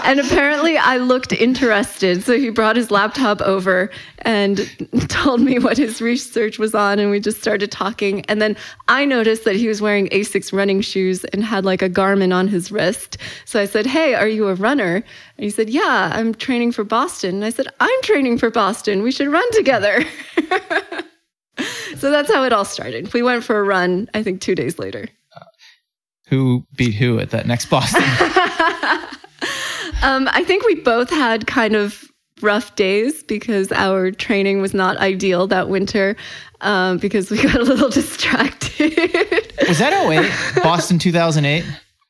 and apparently, I looked interested. So he brought his laptop over and told me what his research was on, and we just started talking. And then I noticed that he was wearing Asics running shoes and had like a Garmin on his wrist. So I said, "Hey, are you a runner?" And he said, "Yeah, I'm training for Boston." And I said, "I'm training for Boston. We should run together." so that's how it all started. We went for a run. I think two days later who beat who at that next Boston? um, I think we both had kind of rough days because our training was not ideal that winter um, because we got a little distracted. was that 08? Boston 2008?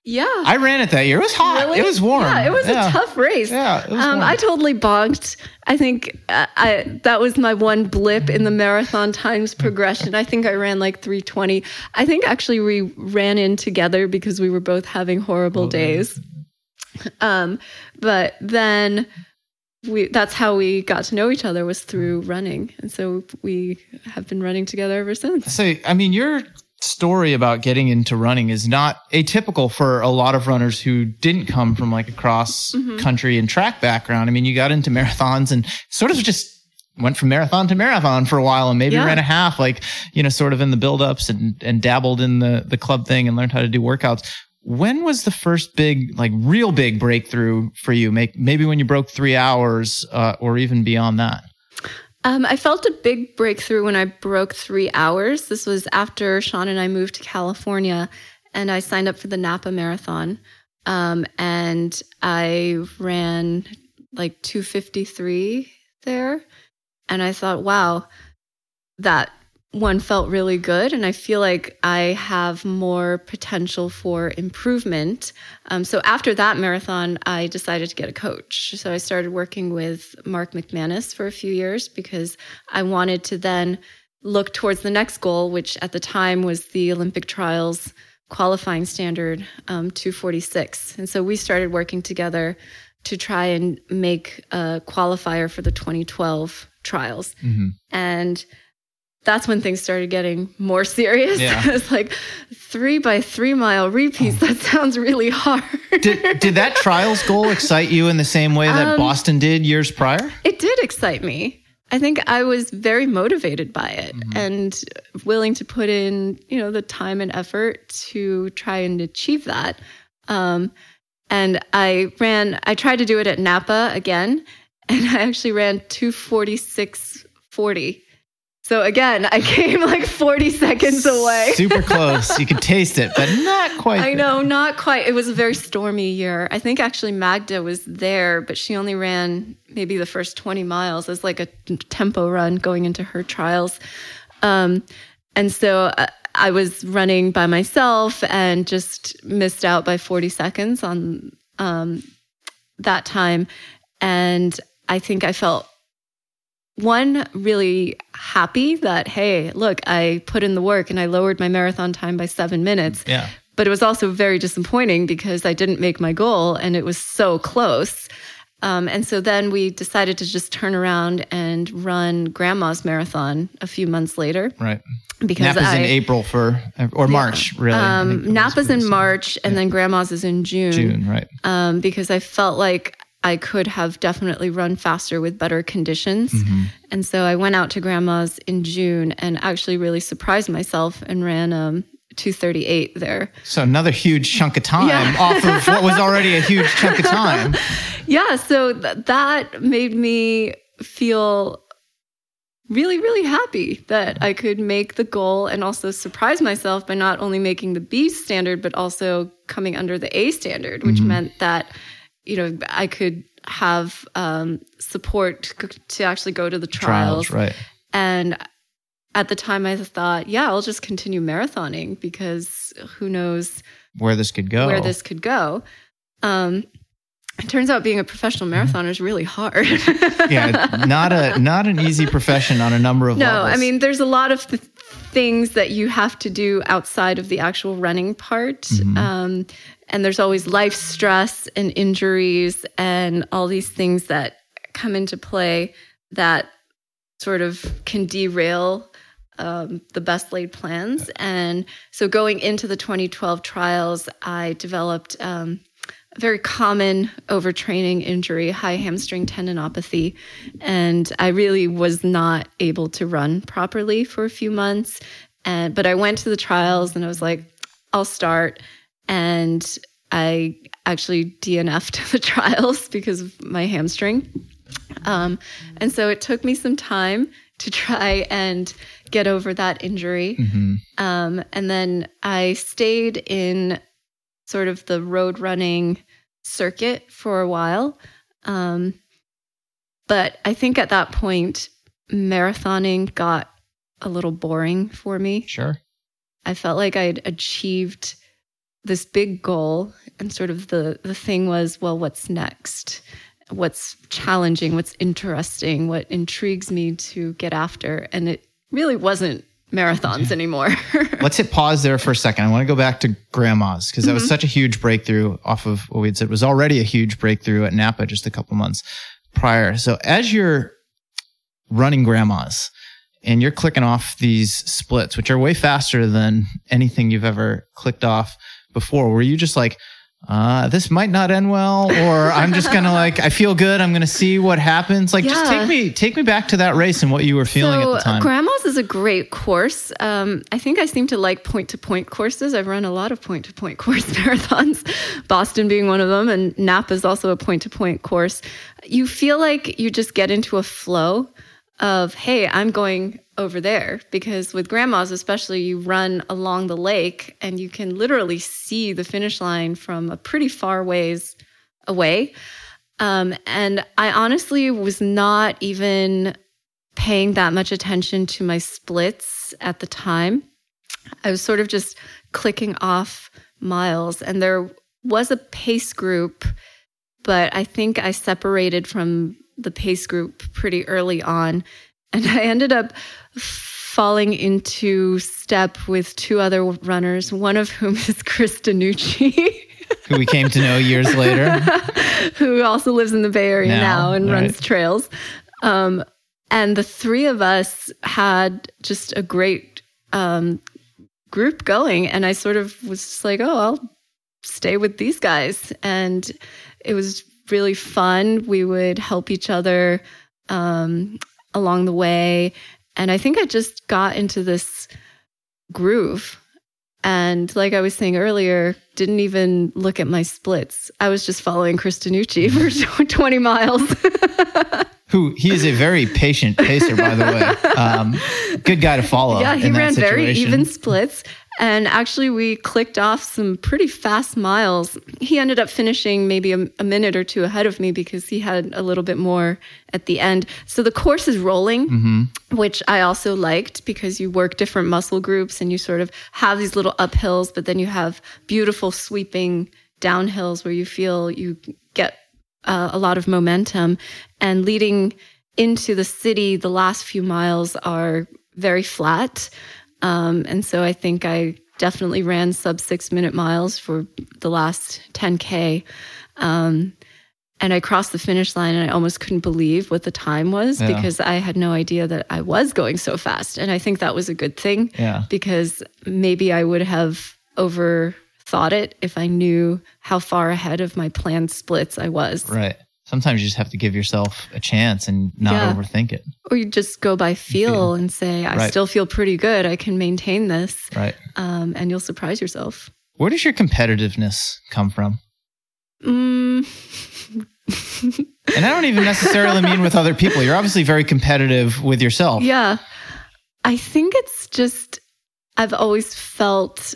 Yeah. I ran it that year. It was hot. Really? It was warm. Yeah, it was yeah. a tough race. Yeah. Um, I totally bonked. I think uh, I, that was my one blip in the marathon times progression. I think I ran like 320. I think actually we ran in together because we were both having horrible days. Um, but then we that's how we got to know each other was through running. And so we have been running together ever since. So I mean you're story about getting into running is not atypical for a lot of runners who didn't come from like a cross mm-hmm. country and track background. I mean, you got into marathons and sort of just went from marathon to marathon for a while and maybe yeah. ran a half, like, you know, sort of in the buildups and, and dabbled in the, the club thing and learned how to do workouts. When was the first big, like real big breakthrough for you? Make, maybe when you broke three hours, uh, or even beyond that? Um, I felt a big breakthrough when I broke three hours. This was after Sean and I moved to California, and I signed up for the Napa Marathon. Um, and I ran like 253 there. And I thought, wow, that one felt really good and i feel like i have more potential for improvement. Um, so after that marathon i decided to get a coach. So i started working with mark mcmanus for a few years because i wanted to then look towards the next goal which at the time was the olympic trials qualifying standard um, 246 and so we started working together to try and make a qualifier for the 2012 trials. Mm-hmm. and that's when things started getting more serious. Yeah. it's like three by three mile repeats. That sounds really hard. did, did that trials goal excite you in the same way that um, Boston did years prior? It did excite me. I think I was very motivated by it mm-hmm. and willing to put in, you know, the time and effort to try and achieve that. Um, and I ran, I tried to do it at Napa again, and I actually ran 246.40 so again, I came like 40 seconds away. Super close. You could taste it, but not quite. I know, not quite. It was a very stormy year. I think actually Magda was there, but she only ran maybe the first 20 miles as like a tempo run going into her trials. Um, and so I, uh, I was running by myself and just missed out by 40 seconds on um, that time. And I think I felt one really happy that hey look i put in the work and i lowered my marathon time by seven minutes yeah but it was also very disappointing because i didn't make my goal and it was so close um, and so then we decided to just turn around and run grandma's marathon a few months later right because Napa's I, in April for or March, really. Um, Napa's in March, and yeah. then Grandma's is in June. June, right? Um, because I felt like I could have definitely run faster with better conditions. Mm-hmm. And so I went out to grandma's in June and actually really surprised myself and ran um, 238 there. So another huge chunk of time yeah. off of what was already a huge chunk of time. Yeah, so th- that made me feel really, really happy that I could make the goal and also surprise myself by not only making the B standard, but also coming under the A standard, which mm-hmm. meant that you know, I could have um, support to actually go to the trials. trials. Right. And at the time, I thought, yeah, I'll just continue marathoning because who knows where this could go. where this could go. Um, it turns out being a professional Mm-hmm. marathoner is really hard. yeah, not a not an easy profession on a number of no, levels. No, I mean, there's a lot of th- things that you have to do outside of the actual running part. Mhm. Um, and there's always life stress and injuries and all these things that come into play that sort of can derail um, the best laid plans. And so going into the 2012 trials, I developed um, a very common overtraining injury, high hamstring tendinopathy. And I really was not able to run properly for a few months. And, but I went to the trials and I was like, I'll start. And I actually DNF'd the trials because of my hamstring. Um, and so it took me some time to try and get over that injury. Mhm. Um, and then I stayed in sort of the road running circuit for a while. Um, but I think at that point, marathoning got a little boring for me. sure. I felt like I'd achieved this big goal, and sort of the, the thing was, well, what's next? What's challenging? What's interesting? What intrigues me to get after? And it really wasn't marathons anymore. Let's hit pause there for a second. I want to go back to grandma's because that was mm-hmm. such a huge breakthrough off of what we had said was already a huge breakthrough at Napa just a couple months prior. So as you're running grandma's and you're clicking off these splits, which are way faster than anything you've ever clicked off before, were you just like, uh, this might not end well, or I'm just gonna like, I feel good. I'm gonna see what happens. Like, just take me, take me back to that race and what you were feeling so at the time. Grandma's is a great course. Um, I think I seem to like point to point courses. I've run a lot of point to point course marathons, Boston being one of them, and Napa is also a point to point course. You feel like you just get into a flow of, hey, I'm going over there. Because with grandma's, especially, you run along the lake and you can literally see the finish line from a pretty far ways away. Um, and I honestly was not even paying that much attention to my splits at the time. I was sort of just clicking off miles, and there was a pace group, but I think I separated from the pace group pretty early on. And I ended up falling into step with two other runners, one of whom is Chris DeNucci. who we came to know years later. who also lives in the Bay Area Now, now, and right. runs trails. Um, and the three of us had just a great um, group going. And I sort of was just like, oh, I'll stay with these guys. And it was really fun. We would help each other um, along the way. And I think I just got into this groove. And like I was saying earlier, didn't even look at my splits. I was just following Chris DeNucci for 20 miles. Who he is a very patient pacer, by the way. Um, good guy to follow. yeah, he ran very even splits. And actually, we clicked off some pretty fast miles. He ended up finishing maybe a, a minute or two ahead of me because he had a little bit more at the end. So the course is rolling, Mm-hmm. which I also liked because you work different muscle groups and you sort of have these little uphills, but then you have beautiful sweeping downhills where you feel you get uh, a lot of momentum. And leading into the city, the last few miles are very flat. Um, and so I think I definitely ran sub six minute miles for the last 10K. Um, and I crossed the finish line and I almost couldn't believe what the time was Yeah. because I had no idea that I was going so fast. And I think that was a good thing Yeah. because maybe I would have overthought it if I knew how far ahead of my planned splits I was. Right. Sometimes you just have to give yourself a chance and not Yeah. overthink it. Or you just go by feel, feel. and say, I Right. still feel pretty good. I can maintain this. Right. Um, and you'll surprise yourself. Where does your competitiveness come from? Mm, And I don't even necessarily mean with other people. You're obviously very competitive with yourself. yeah. I think it's just, I've always felt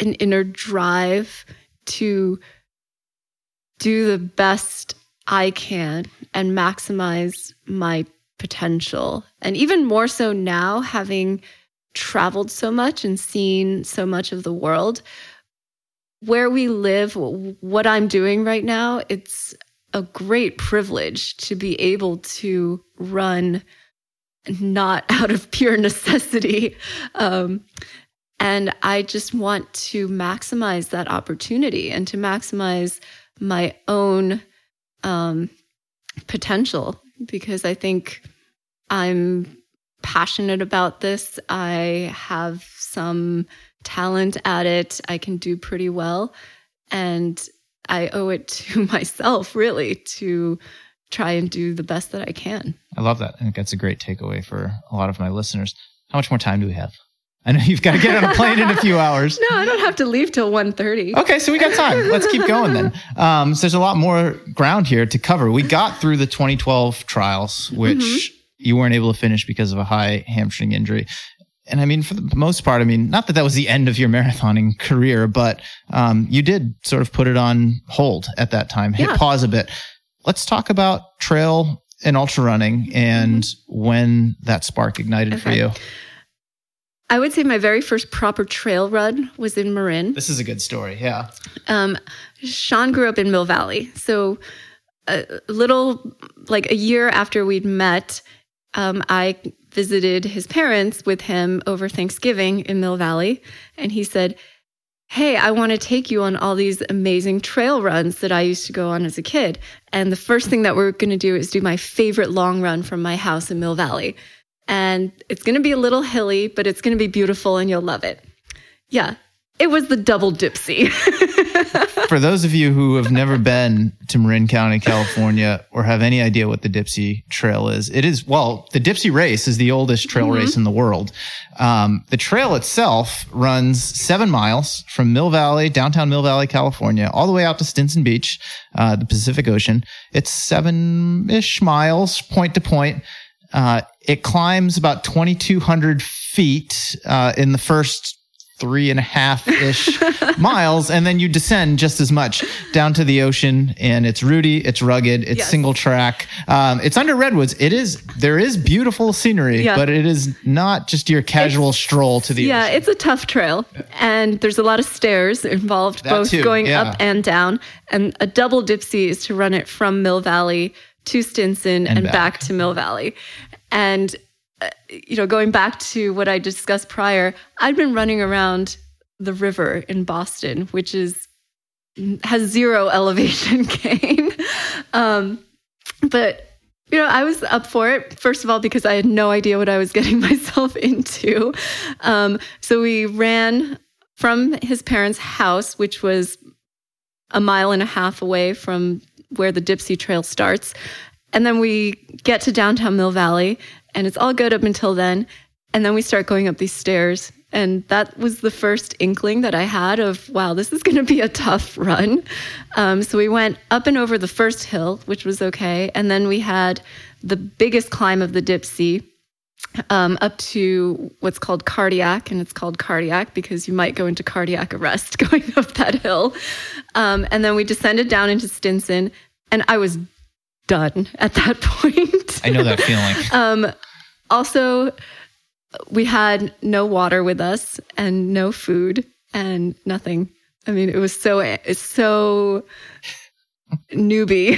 an inner drive to do the best I can and maximize my potential. And even more so now, having traveled so much and seen so much of the world, where we live, what I'm doing right now, it's a great privilege to be able to run not out of pure necessity. Um, and I just want to maximize that opportunity and to maximize my own um, potential because I think I'm passionate about this. I have some talent at it. I can do pretty well. And I owe it to myself, really, to try and do the best that I can. I love that. I think that's a great takeaway for a lot of my listeners. How much more time do we have? I know you've got to get on a plane in a few hours. No, I don't have to leave till 1.30. Okay, so we got time. Let's keep going then. Um, so there's a lot more ground here to cover. We got through the 2012 trials, which mm-hmm. you weren't able to finish because of a high hamstring injury and I mean, for the most part, I mean, not that that was the end of your marathoning career, but um, you did sort of put it on hold at that time, hit yeah. pause a bit. Let's talk about trail and ultra running and mm-hmm. when that spark ignited okay. for you. I would say my very first proper trail run was in Marin. This is a good story, yeah. Um, Sean grew up in Mill Valley. So a little, like a year after we'd met, um, I visited his parents with him over Thanksgiving in Mill Valley. And he said, Hey, I want to take you on all these amazing trail runs that I used to go on as a kid. And the first thing that we're going to do is do my favorite long run from my house in Mill Valley. And it's going to be a little hilly, but it's going to be beautiful and you'll love it. Yeah, it was the double Dipsea. For those of you who have never been to Marin County, California, or have any idea what the Dipsea Trail is, it is, well, the Dipsea Race is the oldest trail mm-hmm. race in the world. Um, the trail itself runs seven miles from Mill Valley, downtown Mill Valley, California, all the way out to Stinson Beach, uh, the Pacific Ocean. It's seven ish miles, point to point. Uh, it climbs about 2,200 feet uh, in the first three and a half ish miles, and then you descend just as much down to the ocean. And it's rooty, it's rugged, it's yes. single track. Um, it's under redwoods. It is there is beautiful scenery, yeah. but it is not just your casual it's, stroll to the yeah. Ocean. It's a tough trail, and there's a lot of stairs involved, that both too, going yeah. up and down. And a double dipsea is to run it from Mill Valley to Stinson and, and back. back to Mill Valley. And uh, you know, going back to what I discussed prior, I'd been running around the river in Boston, which is has zero elevation gain. um, but you know, I was up for it. First of all, because I had no idea what I was getting myself into. Um, so we ran from his parents' house, which was a mile and a half away from where the Dipsea Trail starts. And then we get to downtown Mill Valley and it's all good up until then. And then we start going up these stairs. And that was the first inkling that I had of, wow, this is going to be a tough run. Um, so we went up and over the first hill, which was okay. And then we had the biggest climb of the Dipsea um, up to what's called cardiac. And it's called cardiac because you might go into cardiac arrest going up that hill. Um, and then we descended down into Stinson. And I was done at that point. I know that feeling. um, also, we had no water with us and no food and nothing. I mean, it was so it's so newbie.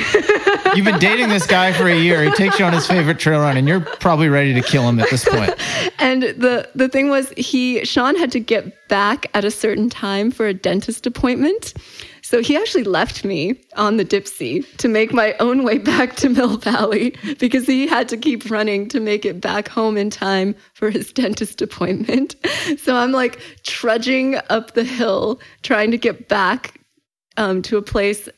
You've been dating this guy for a year. He takes you on his favorite trail run, and you're probably ready to kill him at this point. and the the thing was, he Sean had to get back at a certain time for a dentist appointment. So he actually left me on the Dipsea to make my own way back to Mill Valley because he had to keep running to make it back home in time for his dentist appointment. So I'm like trudging up the hill trying to get back um, to a place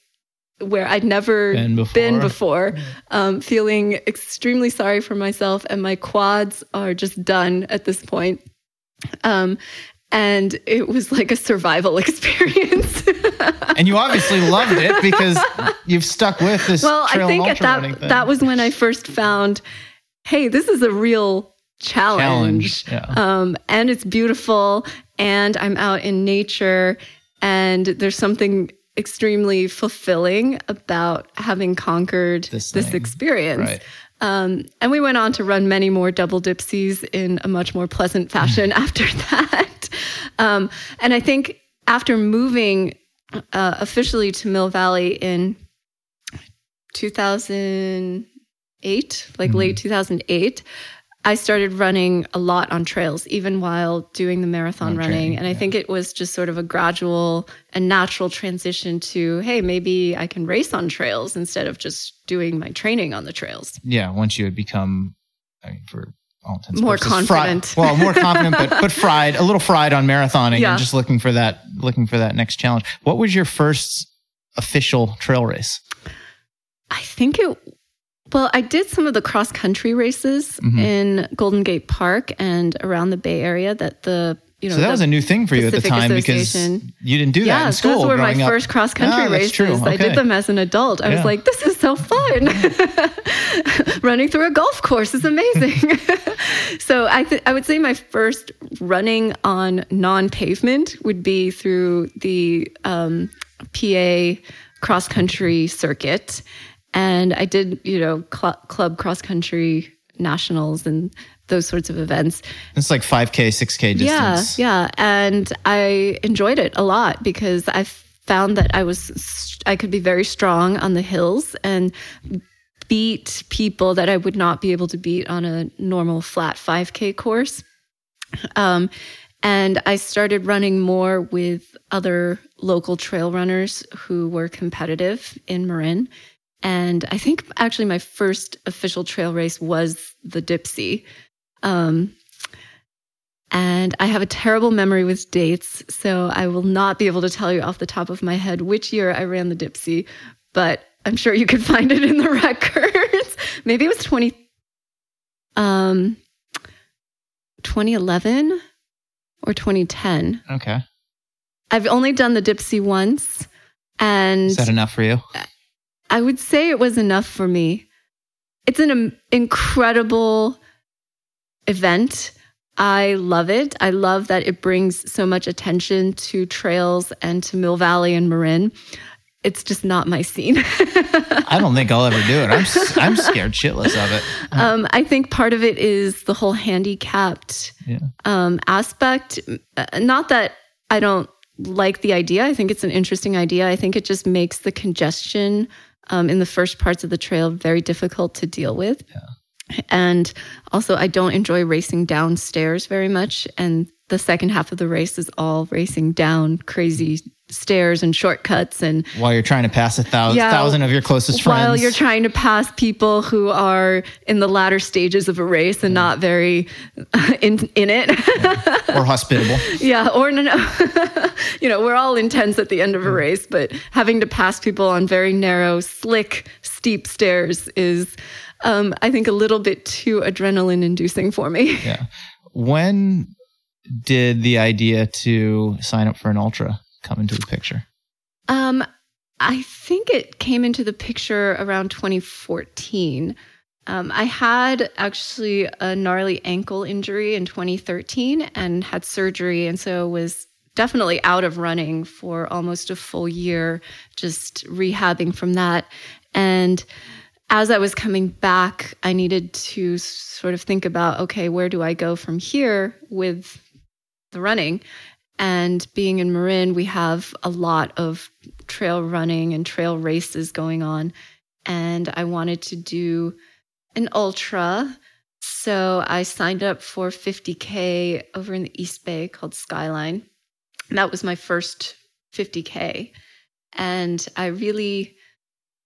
where I'd never been before, been before um, feeling extremely sorry for myself, and my quads are just done at this point. Um, and it was like a survival experience. and you obviously loved it because you've stuck with this. Well, I think at that that was when I first found, hey, this is a real challenge, challenge yeah. um, and it's beautiful, and I'm out in nature, and there's something extremely fulfilling about having conquered this, this experience. Right. Um, and we went on to run many more double Dipseas in a much more pleasant fashion after that. Um, and I think after moving uh, officially to Mill Valley in 2008, like Mhm. late 2008. I started running a lot on trails, even while doing the marathon On running. training, and I yeah. think it was just sort of a gradual and natural transition to, hey, maybe I can race on trails instead of just doing my training on the trails. Yeah, once you had become, I mean, for all intents More purposes, fried- confident. well, more confident, but but fried, a little fried on marathoning, Yeah. and just looking for that, looking for that next challenge. What was your first official trail race? I think it. Well, I did some of the cross country races Mhm. in Golden Gate Park and around the Bay Area. That the you know so that was a new thing for you at the time because you didn't do that yeah, in school. those were my up. first cross country Ah, races. true. I did them as an adult. I Yeah. was like, this is so fun. Running through a golf course is amazing. so I th- I would say my first running on non pavement would be through the um, PA cross country circuit, and I did you know cl- club cross country nationals and those sorts of events. It's like 5K, 6K distance. Yeah, yeah, and I enjoyed it a lot because I found that I was I could be very strong on the hills and beat people that I would not be able to beat on a normal flat 5K course. Um, and I started running more with other local trail runners who were competitive in Marin. And I think actually my first official trail race was the Dipsea. Um, and I have a terrible memory with dates, so I will not be able to tell you off the top of my head which year I ran the Dipsea, but I'm sure you could find it in the records. Maybe it was 20 um 2011 or 2010. Okay. I've only done the Dipsea once and Is that enough for you? I would say it was enough for me. It's an um, incredible event. I love it. I love that it brings so much attention to trails and to Mill Valley and Marin. It's just not my scene. I don't think I'll ever do it. I'm I'm scared shitless of it. um, I think part of it is the whole handicapped Yeah. um, aspect. Uh, Not that I don't like the idea. I think it's an interesting idea. I think it just makes the congestion um, in the first parts of the trail very difficult to deal with. And also, I don't enjoy racing downstairs very much. And the second half of the race is all racing down crazy stairs and shortcuts and While you're trying to pass a thousand, Yeah. thousand of your closest friends. while you're trying to pass people who are in the latter stages of a race and not very in in it. or hospitable. yeah, or no, no. you know, we're all intense at the end of a race, but having to pass people on very narrow, slick, steep stairs is, um, I think, a little bit too adrenaline inducing for me. Yeah. When did the idea to sign up for an ultra come into the picture? Um, I think it came into the picture around 2014. Um, I had actually a gnarly ankle injury in 2013 and had surgery, and so was definitely out of running for almost a full year, just rehabbing from that. And as I was coming back, I needed to sort of think about okay, where do I go from here with the running? And being in Marin, we have a lot of trail running and trail races going on. And I wanted to do an ultra. So I signed up for 50K over in the East Bay called Skyline. And that was my first 50K. And I really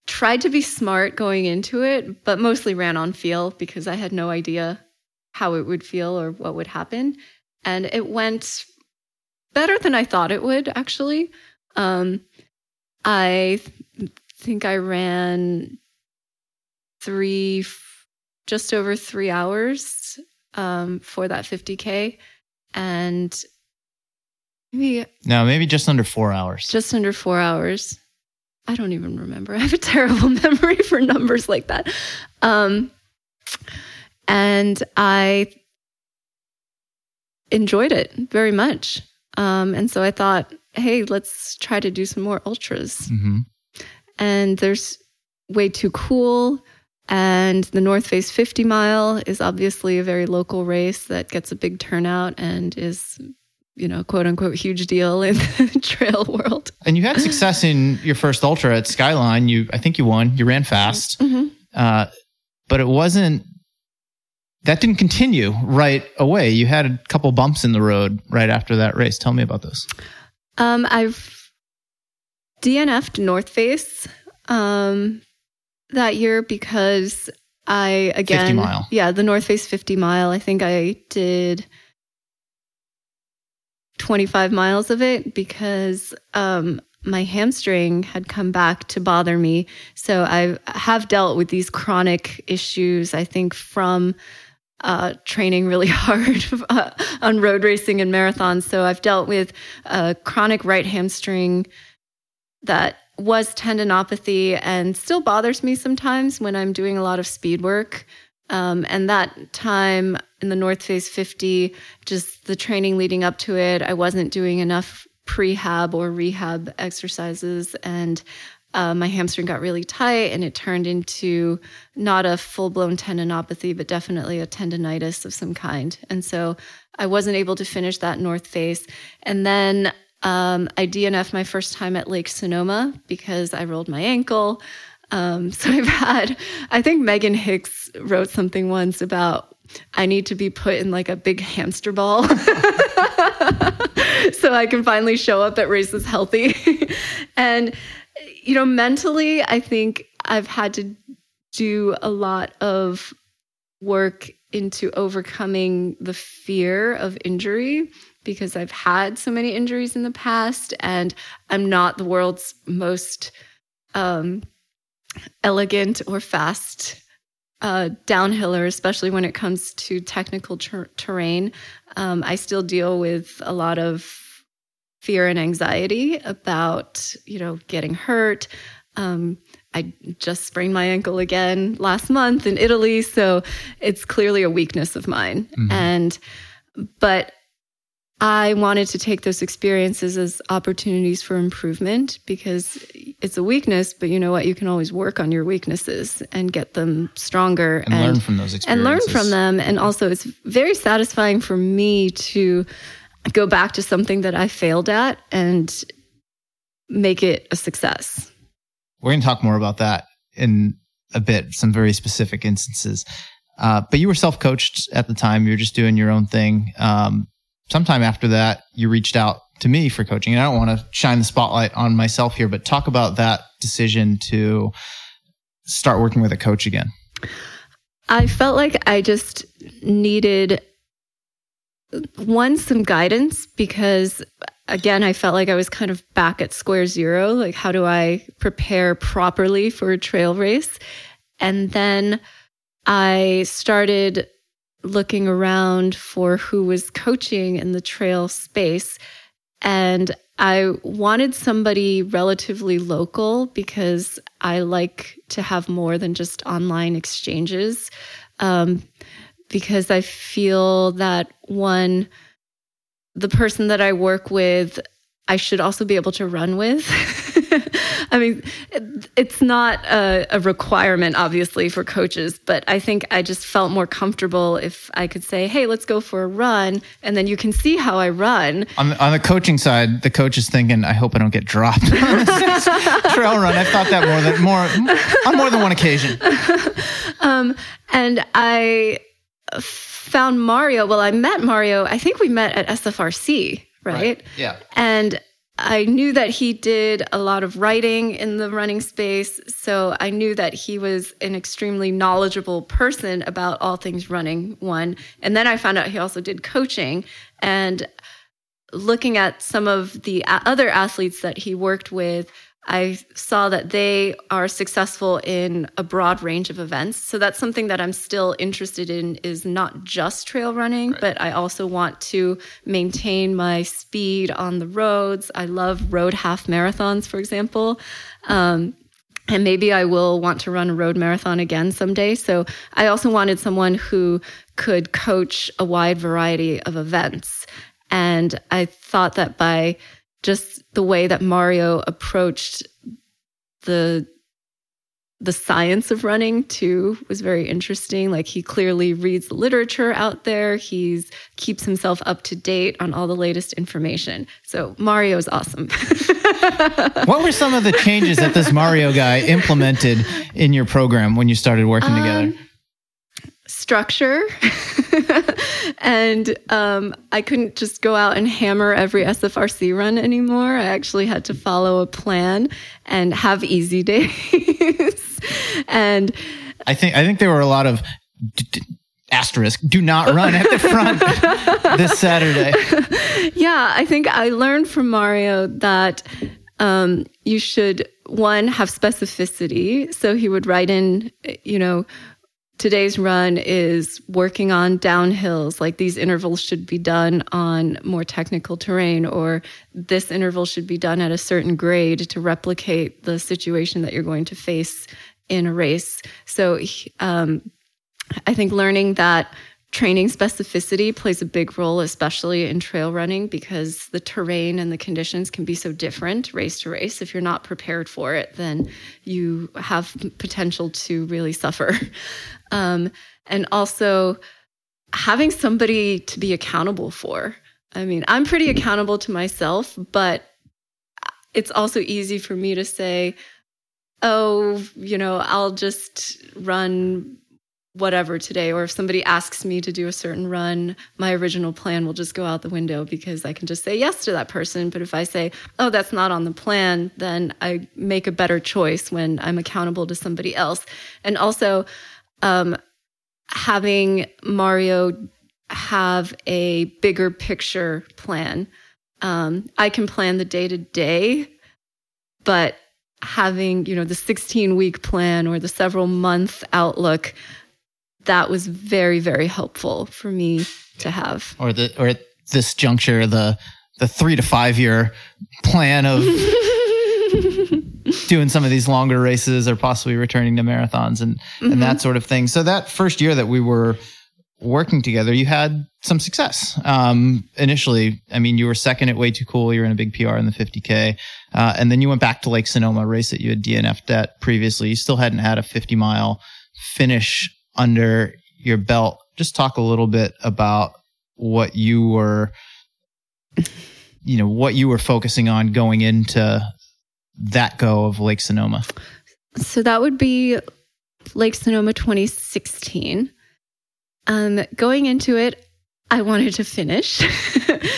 tried to be smart going into it, but mostly ran on feel because I had no idea how it would feel or what would happen. And it went better than I thought it would, actually. Um, I th- think I ran three, just over three hours um, for that 50K. And maybe No, maybe just under four hours. just under four hours. I don't even remember. I have a terrible memory for numbers like that. Um, and I enjoyed it very much. Um, and so I thought, hey, let's try to do some more ultras. hmm And there's way too cool. And the North Face 50 mile is obviously a very local race that gets a big turnout and is you know, quote unquote, huge deal in the trail world. And you had success in your first ultra at Skyline. You, I think you won. You ran fast, mm-hmm. uh, but it wasn't. That didn't continue right away. You had a couple bumps in the road right after that race. Tell me about this. Um, I've DNF'd North Face um, that year because I again, 50 mile. yeah, the North Face 50 mile. I think I did 25 miles of it because um, my hamstring had come back to bother me. So I have dealt with these chronic issues, I think, from uh, training really hard uh, on road racing and marathons. So I've dealt with a chronic right hamstring that was tendinopathy and still bothers me sometimes when I'm doing a lot of speed work. Um, and that time in the North Face 50, just the training leading up to it, I wasn't doing enough prehab or rehab exercises. And uh, my hamstring got really tight and it turned into not a full blown tendinopathy, but definitely a tendonitis of some kind. And so I wasn't able to finish that North Face. And then um, I DNF my first time at Lake Sonoma because I rolled my ankle. Um, so I've had, I think Meghan Hicks wrote something once about I need to be put in like a big hamster ball so I can finally show up at races healthy. and, you know, mentally, I think I've had to do a lot of work into overcoming the fear of injury because I've had so many injuries in the past and I'm not the world's most um, elegant or fast uh, downhiller, especially when it comes to technical ter- terrain. Um, I still deal with a lot of fear and anxiety about, you know, getting hurt. Um, I just sprained my ankle again last month in Italy, so it's clearly a weakness of mine. Mm-hmm. And but I wanted to take those experiences as opportunities for improvement because it's a weakness, but you know what? You can always work on your weaknesses and get them stronger and, and learn from those experiences. And learn from them. And also, it's very satisfying for me to go back to something that I failed at and make it a success. We're going to talk more about that in a bit, some very specific instances. Uh, but you were self coached at the time. You were just doing your own thing. Um, sometime after that, you reached out to me for coaching. And I don't want to shine the spotlight on myself here, but talk about that decision to start working with a coach again. I felt like I just needed one some guidance because again I felt like I was kind of back at square zero like how do I prepare properly for a trail race and then I started looking around for who was coaching in the trail space. And I wanted somebody relatively local because I like to have more than just online exchanges. Um, because I feel that one, the person that I work with, I should also be able to run with. I mean, it's not a, a, requirement, obviously, for coaches, but I think I just felt more comfortable if I could say, hey, let's go for a run. And then you can see how I run. On the, on the coaching side, the coach is thinking, I hope I don't get dropped on trail run. I've thought that more than more on more than one occasion. Um, and I found Mario. Well, I met Mario. I think we met at SFRC, right? right. Yeah. And I knew that he did a lot of writing in the running space. So I knew that he was an extremely knowledgeable person about all things running, one. And then I found out he also did coaching. And looking at some of the other athletes that he worked with, I saw that they are successful in a broad range of events. So that's something that I'm still interested in is not just trail running, right. but I also want to maintain my speed on the roads. I love road half marathons, for example. Um, and maybe I will want to run a road marathon again someday. So I also wanted someone who could coach a wide variety of events. And I thought that by just the way that Mario approached the the science of running too was very interesting. Like he clearly reads literature out there. He's keeps himself up to date on all the latest information. So Mario is awesome. what were some of the changes that this Mario guy implemented in your program when you started working um, together? Structure. and um, I couldn't just go out and hammer every SFRC run anymore. I actually had to follow a plan and have easy days. and I think I think there were a lot of d- d- asterisk do not run at the front this Saturday. Yeah, I think I learned from Mario that um, you should one have specificity. So he would write in, you know, today's run is working on downhills, like these intervals should be done on more technical terrain, or this interval should be done at a certain grade to replicate the situation that you're going to face in a race. So um, I think learning that training specificity plays a big role, especially in trail running, because the terrain and the conditions can be so different race to race. If you're not prepared for it, then you have potential to really suffer. Um, and also having somebody to be accountable for. I mean, I'm pretty accountable to myself, but it's also easy for me to say, oh, you know, I'll just run whatever today. Or if somebody asks me to do a certain run, my original plan will just go out the window because I can just say yes to that person. But if I say, oh, that's not on the plan, then I make a better choice when I'm accountable to somebody else. And also, um, having Mario have a bigger picture plan. Um, I can plan the day to day, but having you know the 16 week plan or the several month outlook that was very very helpful for me to have or the or at this juncture the the three to five year plan of doing some of these longer races or possibly returning to marathons and mm-hmm. and that mm-hmm. sort of thing. So that first year that we were working together, you had some success. Um, initially, I mean, you were second at Way Too Cool. You were in a big PR in the 50K. Uh, and then you went back to Lake Sonoma, race that you had DNF'd at previously. You still hadn't had a 50 mile finish under your belt. Just talk a little bit about what you were, you know, what you were focusing on going into that go of Lake Sonoma? So that would be Lake Sonoma 2016. Um, going into it, I wanted to finish.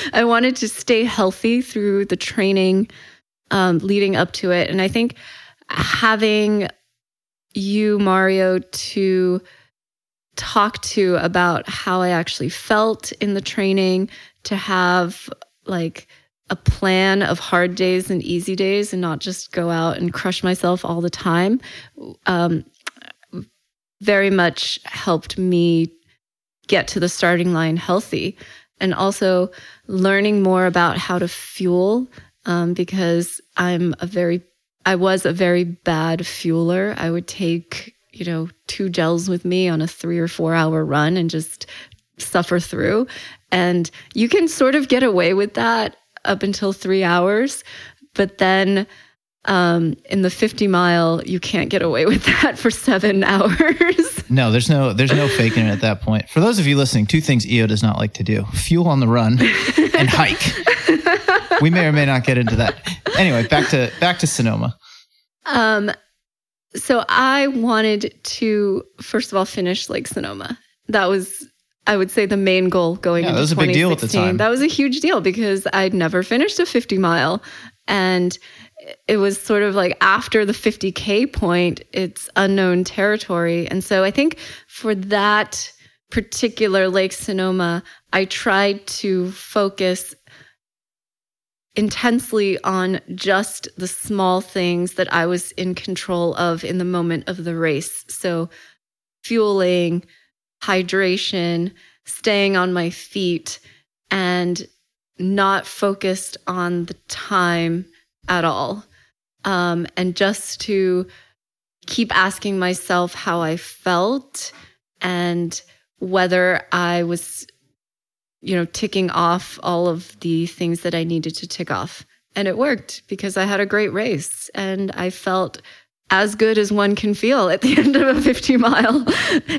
I wanted to stay healthy through the training um, leading up to it. And I think having you, Mario, to talk to about how I actually felt in the training, to have like a plan of hard days and easy days and not just go out and crush myself all the time um, very much helped me get to the starting line healthy and also learning more about how to fuel um, because i'm a very i was a very bad fueler. I would take you know two gels with me on a three or four hour run and just suffer through. And you can sort of get away with that up until three hours. But then um, in the 50 mile, you can't get away with that for seven hours. no, there's no there's no faking it at that point. For those of you listening, two things YiOu does not like to do: fuel on the run and hike. we may or may not get into that. Anyway, back to back to Sonoma. Um, so I wanted to first of all finish Lake Sonoma. That was I would say the main goal going yeah, into that was a big deal at the time. That was a huge deal because I'd never finished a 50 mile. And it was sort of like after the 50K point, it's unknown territory. And so I think for that particular Lake Sonoma, I tried to focus intensely on just the small things that I was in control of in the moment of the race. So fueling, hydration, staying on my feet, and not focused on the time at all. Um, and just to keep asking myself how I felt and whether I was, you know, ticking off all of the things that I needed to tick off. And it worked because I had a great race and I felt as good as one can feel at the end of a 50 mile.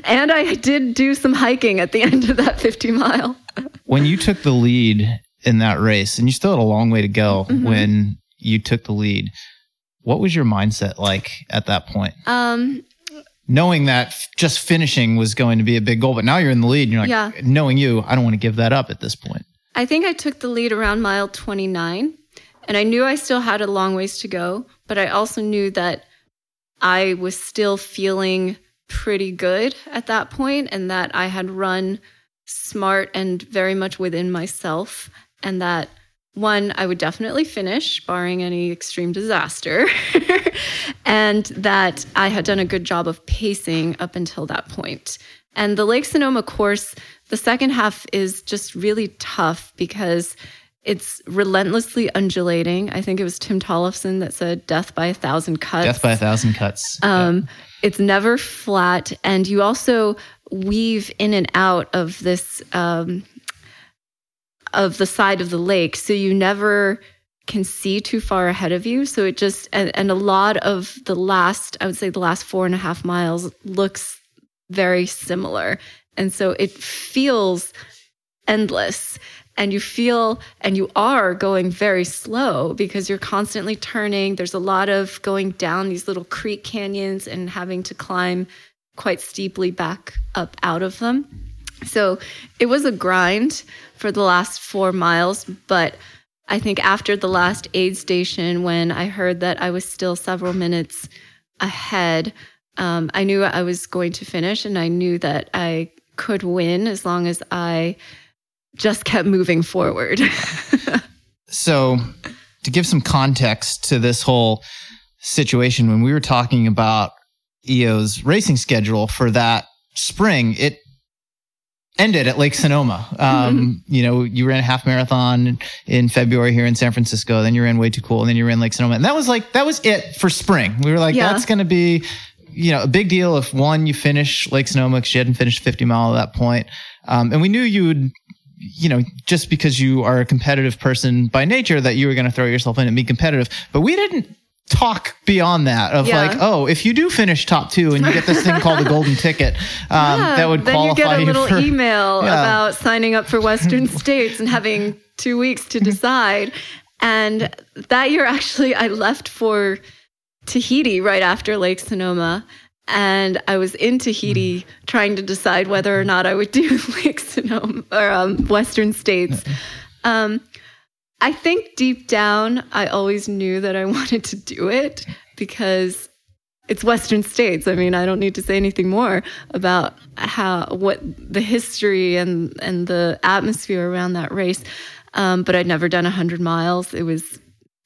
And I did do some hiking at the end of that 50 mile. when you took the lead in that race, and you still had a long way to go mm-hmm. when you took the lead, what was your mindset like at that point? Um, knowing that just finishing was going to be a big goal, but now you're in the lead. And you're like, yeah. knowing you, I don't want to give that up at this point. I think I took the lead around mile 29, and I knew I still had a long ways to go, but I also knew that I was still feeling pretty good at that point and that I had run smart and very much within myself, and that one, I would definitely finish, barring any extreme disaster, and that I had done a good job of pacing up until that point. And the Lake Sonoma course, the second half is just really tough because it's relentlessly undulating. I think it was Tim Tollefson that said death by a thousand cuts. Death by a thousand cuts. Um, yeah. It's never flat. And you also weave in and out of this, um, of the side of the lake. So you never can see too far ahead of you. So it just, and, and a lot of the last, I would say the last four and a half miles looks very similar. And so it feels endless and you feel and you are going very slow because you're constantly turning. There's a lot of going down these little creek canyons and having to climb quite steeply back up out of them. So it was a grind for the last four miles, but I think after the last aid station, when I heard that I was still several minutes ahead, um, I knew I was going to finish and I knew that I could win as long as I just kept moving forward. so, to give some context to this whole situation, when we were talking about YiOu's racing schedule for that spring, it ended at Lake Sonoma. Um, mm-hmm. You know, you ran a half marathon in February here in San Francisco. Then you ran way too cool, and then you ran Lake Sonoma, and that was like that was it for spring. We were like, yeah. that's going to be, you know, a big deal if one you finish Lake Sonoma because you hadn't finished 50 mile at that point, um, and we knew you would you know, just because you are a competitive person by nature, that you were going to throw yourself in and be competitive. But we didn't talk beyond that of yeah. like, oh, if you do finish top two and you get this thing called the golden ticket, um, yeah, that would then qualify you get a little for, email yeah. about signing up for Western States and having two weeks to decide. And that year, actually, I left for Tahiti right after Lake Sonoma. And I was in Tahiti mm. trying to decide whether or not I would do Lake Sonoma or um, Western States. Um, I think deep down, I always knew that I wanted to do it because it's Western States. I mean, I don't need to say anything more about how what the history and and the atmosphere around that race. Um, but I'd never done hundred miles. It was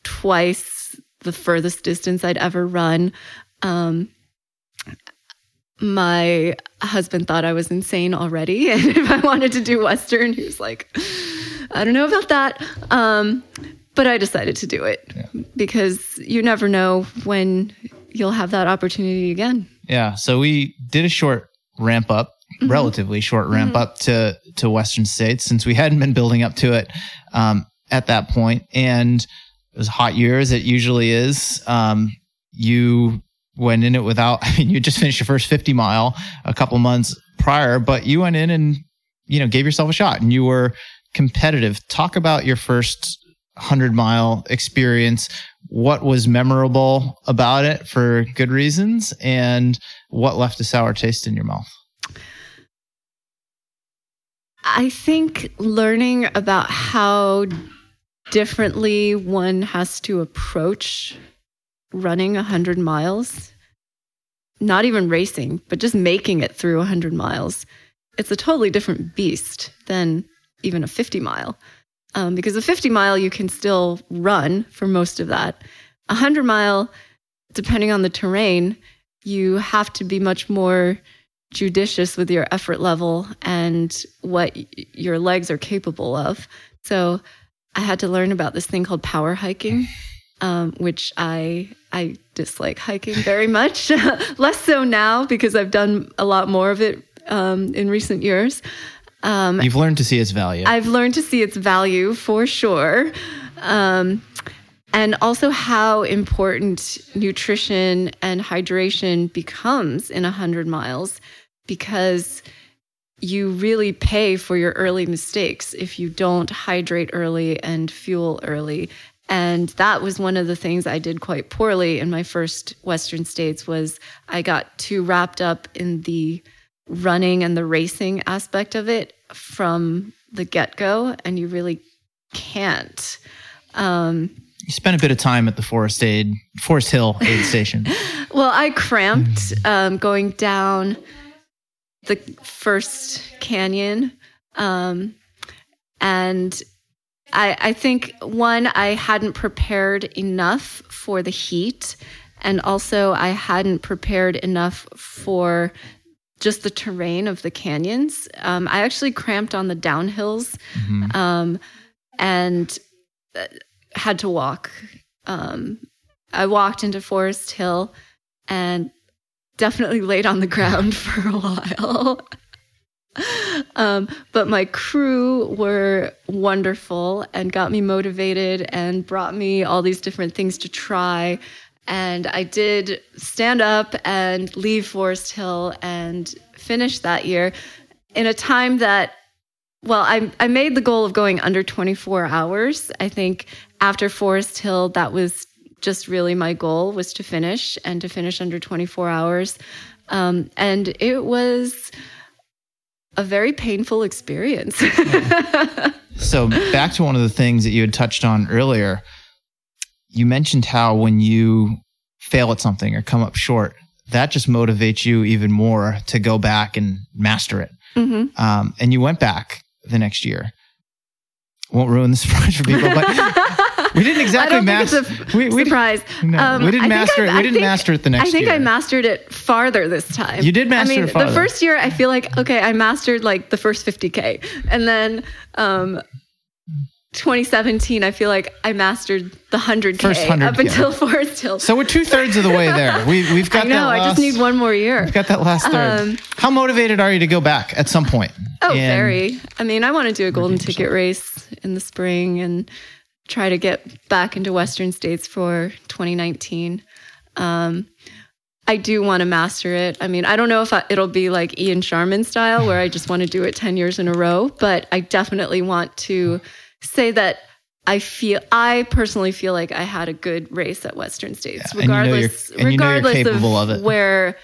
twice the furthest distance I'd ever run. Um, my husband thought I was insane already. And if I wanted to do Western, he was like, I don't know about that. Um, but I decided to do it yeah. because you never know when you'll have that opportunity again. Yeah. So we did a short ramp up, mm-hmm. relatively short ramp mm-hmm. up to, to Western States since we hadn't been building up to it um, at that point. And it was hot year as it usually is. Um, you went in it without, I mean, you just finished your first 50 mile a couple months prior, but you went in and, you know, gave yourself a shot and you were competitive. Talk about your first 100 mile experience. What was memorable about it for good reasons and what left a sour taste in your mouth? I think learning about how differently one has to approach running 100 miles, not even racing, but just making it through 100 miles, it's a totally different beast than even a 50 mile. Um, because a 50 mile, you can still run for most of that. A 100 mile, depending on the terrain, you have to be much more judicious with your effort level and what your legs are capable of. So I had to learn about this thing called power hiking um, which I I dislike hiking very much. Less so now because I've done a lot more of it um, in recent years. Um, You've learned to see its value. I've learned to see its value for sure. Um, and also how important nutrition and hydration becomes in a 100 miles because you really pay for your early mistakes if you don't hydrate early and fuel early and that was one of the things i did quite poorly in my first western states was i got too wrapped up in the running and the racing aspect of it from the get-go and you really can't um, you spent a bit of time at the Forest Aid, Forest Hill aid station. well, I cramped um, going down the first canyon. Um, and I, I think one, I hadn't prepared enough for the heat. And also, I hadn't prepared enough for just the terrain of the canyons. Um, I actually cramped on the downhills mm-hmm. um, and uh, had to walk. Um, I walked into Forest Hill and definitely laid on the ground for a while. Um, but my crew were wonderful and got me motivated and brought me all these different things to try. And I did stand up and leave Forest Hill and finish that year in a time that, well, I, I made the goal of going under 24 hours. I think after Forest Hill, that was just really my goal was to finish and to finish under 24 hours. Um, and it was a very painful experience. so, back to one of the things that you had touched on earlier. You mentioned how when you fail at something or come up short, that just motivates you even more to go back and master it. Mm-hmm. Um, and you went back the next year. Won't ruin the surprise for people, but we didn't exactly master. We, we, surprise. No, um, we didn't master it. We didn't think, master it the next. I think year. I mastered it farther this time. You did master it. I mean. The first year, I feel like okay, I mastered like the first 50k, and then um, 2017, I feel like I mastered the 100K First 100K. up until Forest Hill. So we're two thirds of the way there. We, have got I know, last, I just need one more year. We've got that last third. Um, How motivated are you to go back at some point? Oh, very. I mean, I want to do a golden ticket race in the spring and try to get back into Western states for 2019. Um, I do want to master it. I mean, I don't know if I, it'll be like Ian Sharman style, where I just want to do it 10 years in a row, but I definitely want to say that I feel I personally feel like I had a good race at Western States, yeah, regardless you know regardless of, of where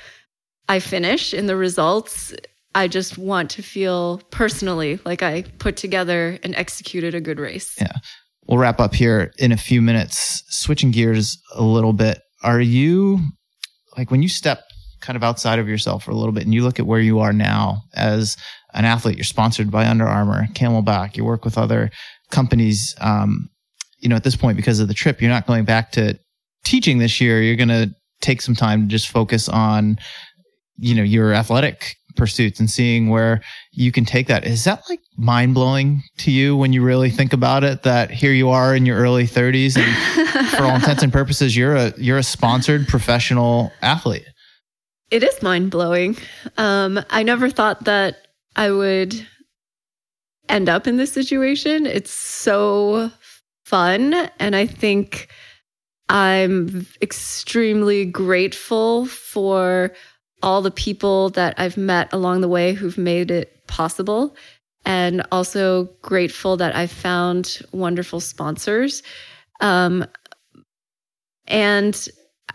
I finish in the results. I just want to feel personally like I put together and executed a good race. Yeah we'll wrap up here in a few minutes. Switching gears a little bit, are you like when you step kind of outside of yourself for a little bit and you look at where you are now as an athlete? You're sponsored by Under Armour, CamelBak. You work with other companies. Um, you know, at this point, because of the trip, you're not going back to teaching this year. You're going to take some time to just focus on, you know, your athletic pursuits and seeing where you can take that. Is that like mind blowing to you when you really think about it? That here you are in your early 30s, and for all intents and purposes, you're a you're a sponsored professional athlete. It is mind blowing. Um, I never thought that I would end up in this situation. It's so fun, and I think I'm extremely grateful for all the people that I've met along the way who've made it possible. And also grateful that I've found wonderful sponsors. Um, and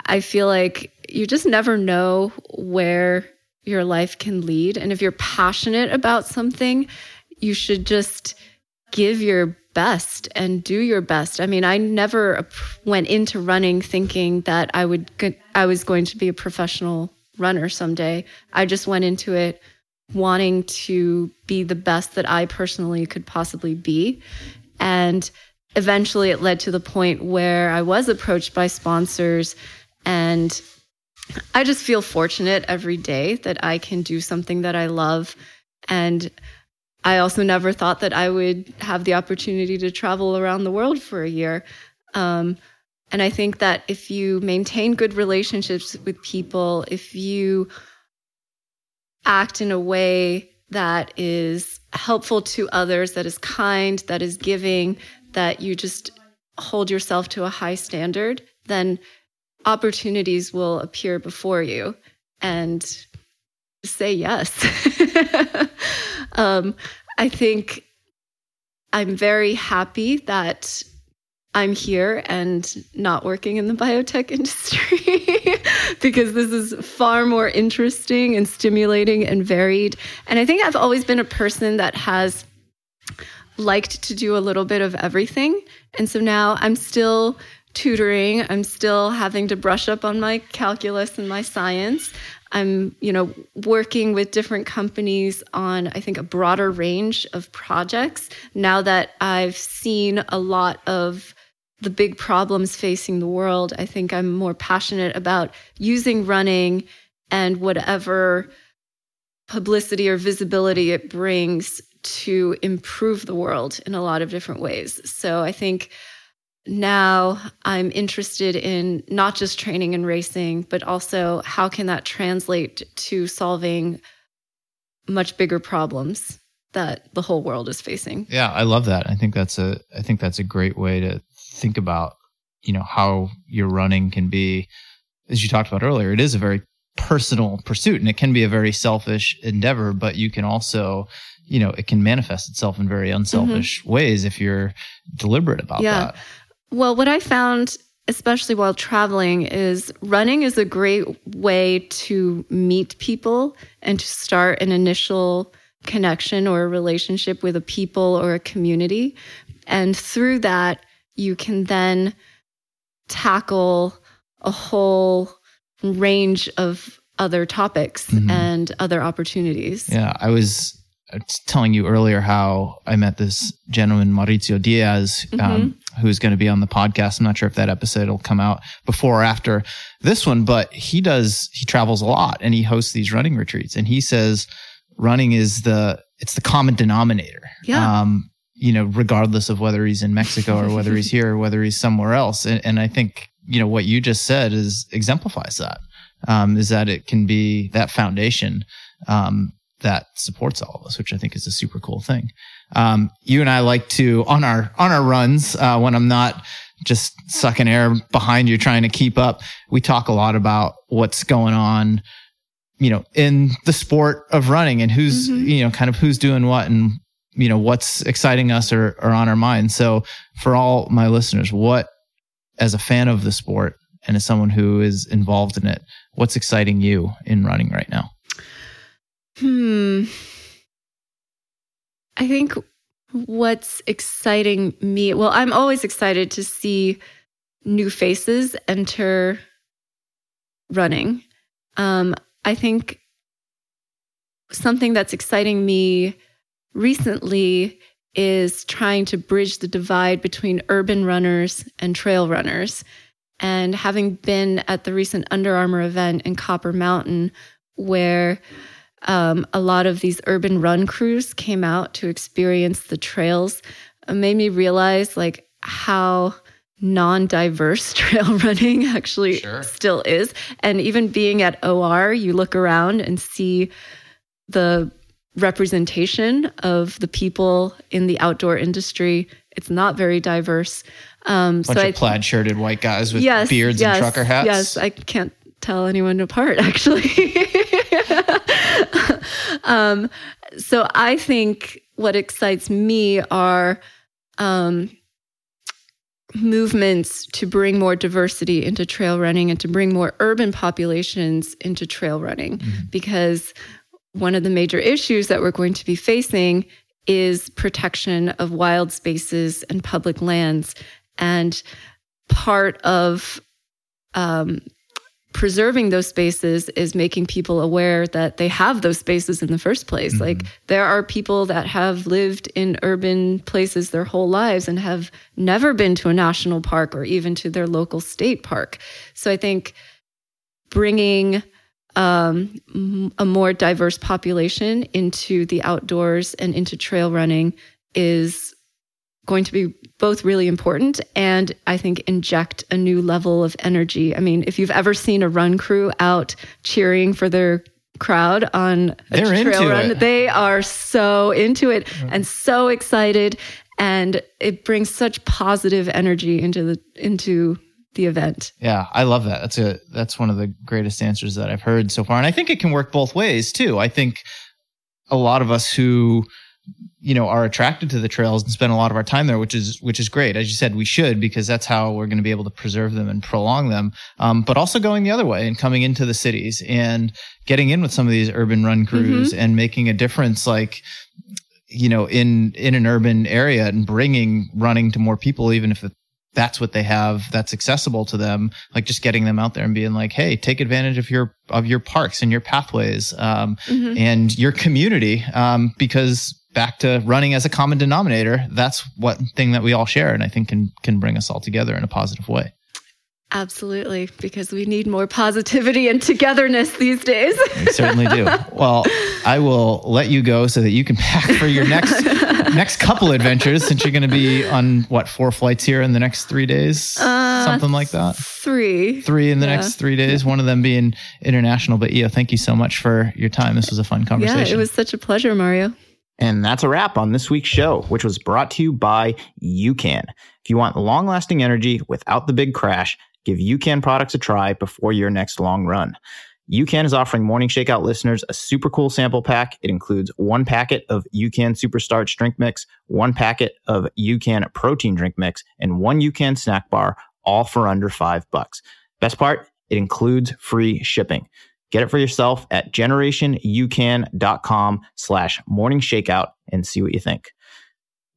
I feel like you just never know where your life can lead. And if you're passionate about something, you should just give your best and do your best. I mean, I never went into running thinking that I would I was going to be a professional runner someday. I just went into it wanting to be the best that I personally could possibly be. And eventually it led to the point where I was approached by sponsors and I just feel fortunate every day that I can do something that I love. And I also never thought that I would have the opportunity to travel around the world for a year. Um, and I think that if you maintain good relationships with people, if you act in a way that is helpful to others, that is kind, that is giving, that you just hold yourself to a high standard, then opportunities will appear before you and say yes. um, I think I'm very happy that I'm here and not working in the biotech industry because this is far more interesting and stimulating and varied. And I think I've always been a person that has liked to do a little bit of everything. And so now I'm still tutoring, I'm still having to brush up on my calculus and my science. I'm, you know, working with different companies on I think a broader range of projects now that I've seen a lot of the big problems facing the world. I think I'm more passionate about using running and whatever publicity or visibility it brings to improve the world in a lot of different ways. So I think now I'm interested in not just training and racing, but also how can that translate to solving much bigger problems that the whole world is facing. Yeah, I love that. I think that's a I think that's a great way to think about, you know, how your running can be, as you talked about earlier, it is a very personal pursuit and it can be a very selfish endeavor, but you can also, you know, it can manifest itself in very unselfish mm-hmm. ways if you're deliberate about yeah. that. Well, what I found especially while traveling is running is a great way to meet people and to start an initial connection or a relationship with a people or a community. And through that, you can then tackle a whole range of other topics mm-hmm. and other opportunities. Yeah, I was telling you earlier how I met this gentleman, Mauricio Diaz, um, mm-hmm. um, who's going to be on the podcast. I'm not sure if that episode will come out before or after this one, but he does, he travels a lot and he hosts these running retreats and he says running is the, it's the common denominator. Yeah. Um, you know, regardless of whether he's in Mexico or whether he's here or whether he's somewhere else. And, and I think, you know, what you just said is exemplifies that. Um, is that it can be that foundation, um, that supports all of us, which I think is a super cool thing. Um, you and I like to, on our, on our runs, uh, when I'm not just sucking air behind you trying to keep up, we talk a lot about what's going on, you know, in the sport of running and who's, mm-hmm. you know, kind of who's doing what and you know what's exciting us or, or on our mind so for all my listeners what as a fan of the sport and as someone who is involved in it what's exciting you in running right now? Hmm. I think what's exciting me well i'm always excited to see new faces enter running. Um, i think something that's exciting me recently is trying to bridge the divide between urban runners and trail runners. And having been at the recent Under Armour event in Copper Mountain, where um, a lot of these urban run crews came out to experience the trails, made me realize like how non-diverse trail running actually sure. still is. And even being at OR, you look around and see the representation of the people in the outdoor industry. It's not very diverse. Um, Bunch so of plaid shirted white guys with yes, beards yes, and trucker hats. Yes, I can't tell anyone apart actually. um, so I think what excites me are um, movements to bring more diversity into trail running and to bring more urban populations into trail running mm-hmm. because one of the major issues that we're going to be facing is protection of wild spaces and public lands. And part of um, preserving those spaces is making people aware that they have those spaces in the first place. Mm-hmm. Like there are people that have lived in urban places their whole lives and have never been to a national park or even to their local state park. So I think bringing um, a more diverse population into the outdoors and into trail running is going to be both really important and I think inject a new level of energy. I mean, if you've ever seen a run crew out cheering for their crowd on a They're trail run, it. they are so into it and so excited and it brings such positive energy into the into the event. Yeah, I love that. That's a that's one of the greatest answers that I've heard so far, and I think it can work both ways too. I think a lot of us who you know are attracted to the trails and spend a lot of our time there which is which is great as you said we should because that's how we're going to be able to preserve them and prolong them um, but also going the other way and coming into the cities and getting in with some of these urban run crews mm-hmm. and making a difference like you know in in an urban area and bringing running to more people even if that's what they have that's accessible to them like just getting them out there and being like hey take advantage of your of your parks and your pathways um, mm-hmm. and your community um, because back to running as a common denominator that's what thing that we all share and i think can can bring us all together in a positive way Absolutely, because we need more positivity and togetherness these days. we certainly do. Well, I will let you go so that you can pack for your next next couple adventures since you're going to be on what four flights here in the next 3 days, uh, something like that. 3. 3 in the yeah. next 3 days, one of them being international, but YiOu, thank you so much for your time. This was a fun conversation. Yeah, it was such a pleasure, Mario. And that's a wrap on this week's show, which was brought to you by UCAN. If you want long lasting energy without the big crash, Give UCAN products a try before your next long run. UCAN is offering Morning Shakeout listeners a super cool sample pack. It includes one packet of UCAN Superstarch drink mix, one packet of UCAN protein drink mix, and one UCAN snack bar, all for under five bucks. Best part, it includes free shipping. Get it for yourself at generationucan.com slash morning shakeout and see what you think.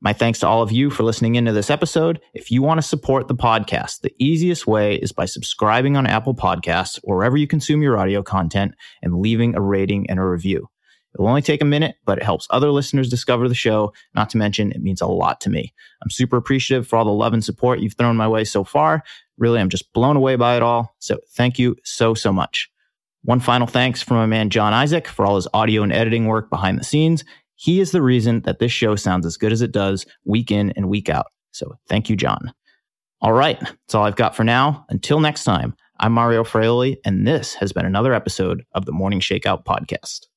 My thanks to all of you for listening into this episode. If you want to support the podcast, the easiest way is by subscribing on Apple Podcasts wherever you consume your audio content and leaving a rating and a review. It'll only take a minute, but it helps other listeners discover the show. Not to mention, it means a lot to me. I'm super appreciative for all the love and support you've thrown my way so far. Really, I'm just blown away by it all. So thank you so, so much. One final thanks from my man John Isaac for all his audio and editing work behind the scenes. He is the reason that this show sounds as good as it does week in and week out. So thank you, John. All right, that's all I've got for now. Until next time, I'm Mario Fraioli, and this has been another episode of the Morning Shakeout Podcast.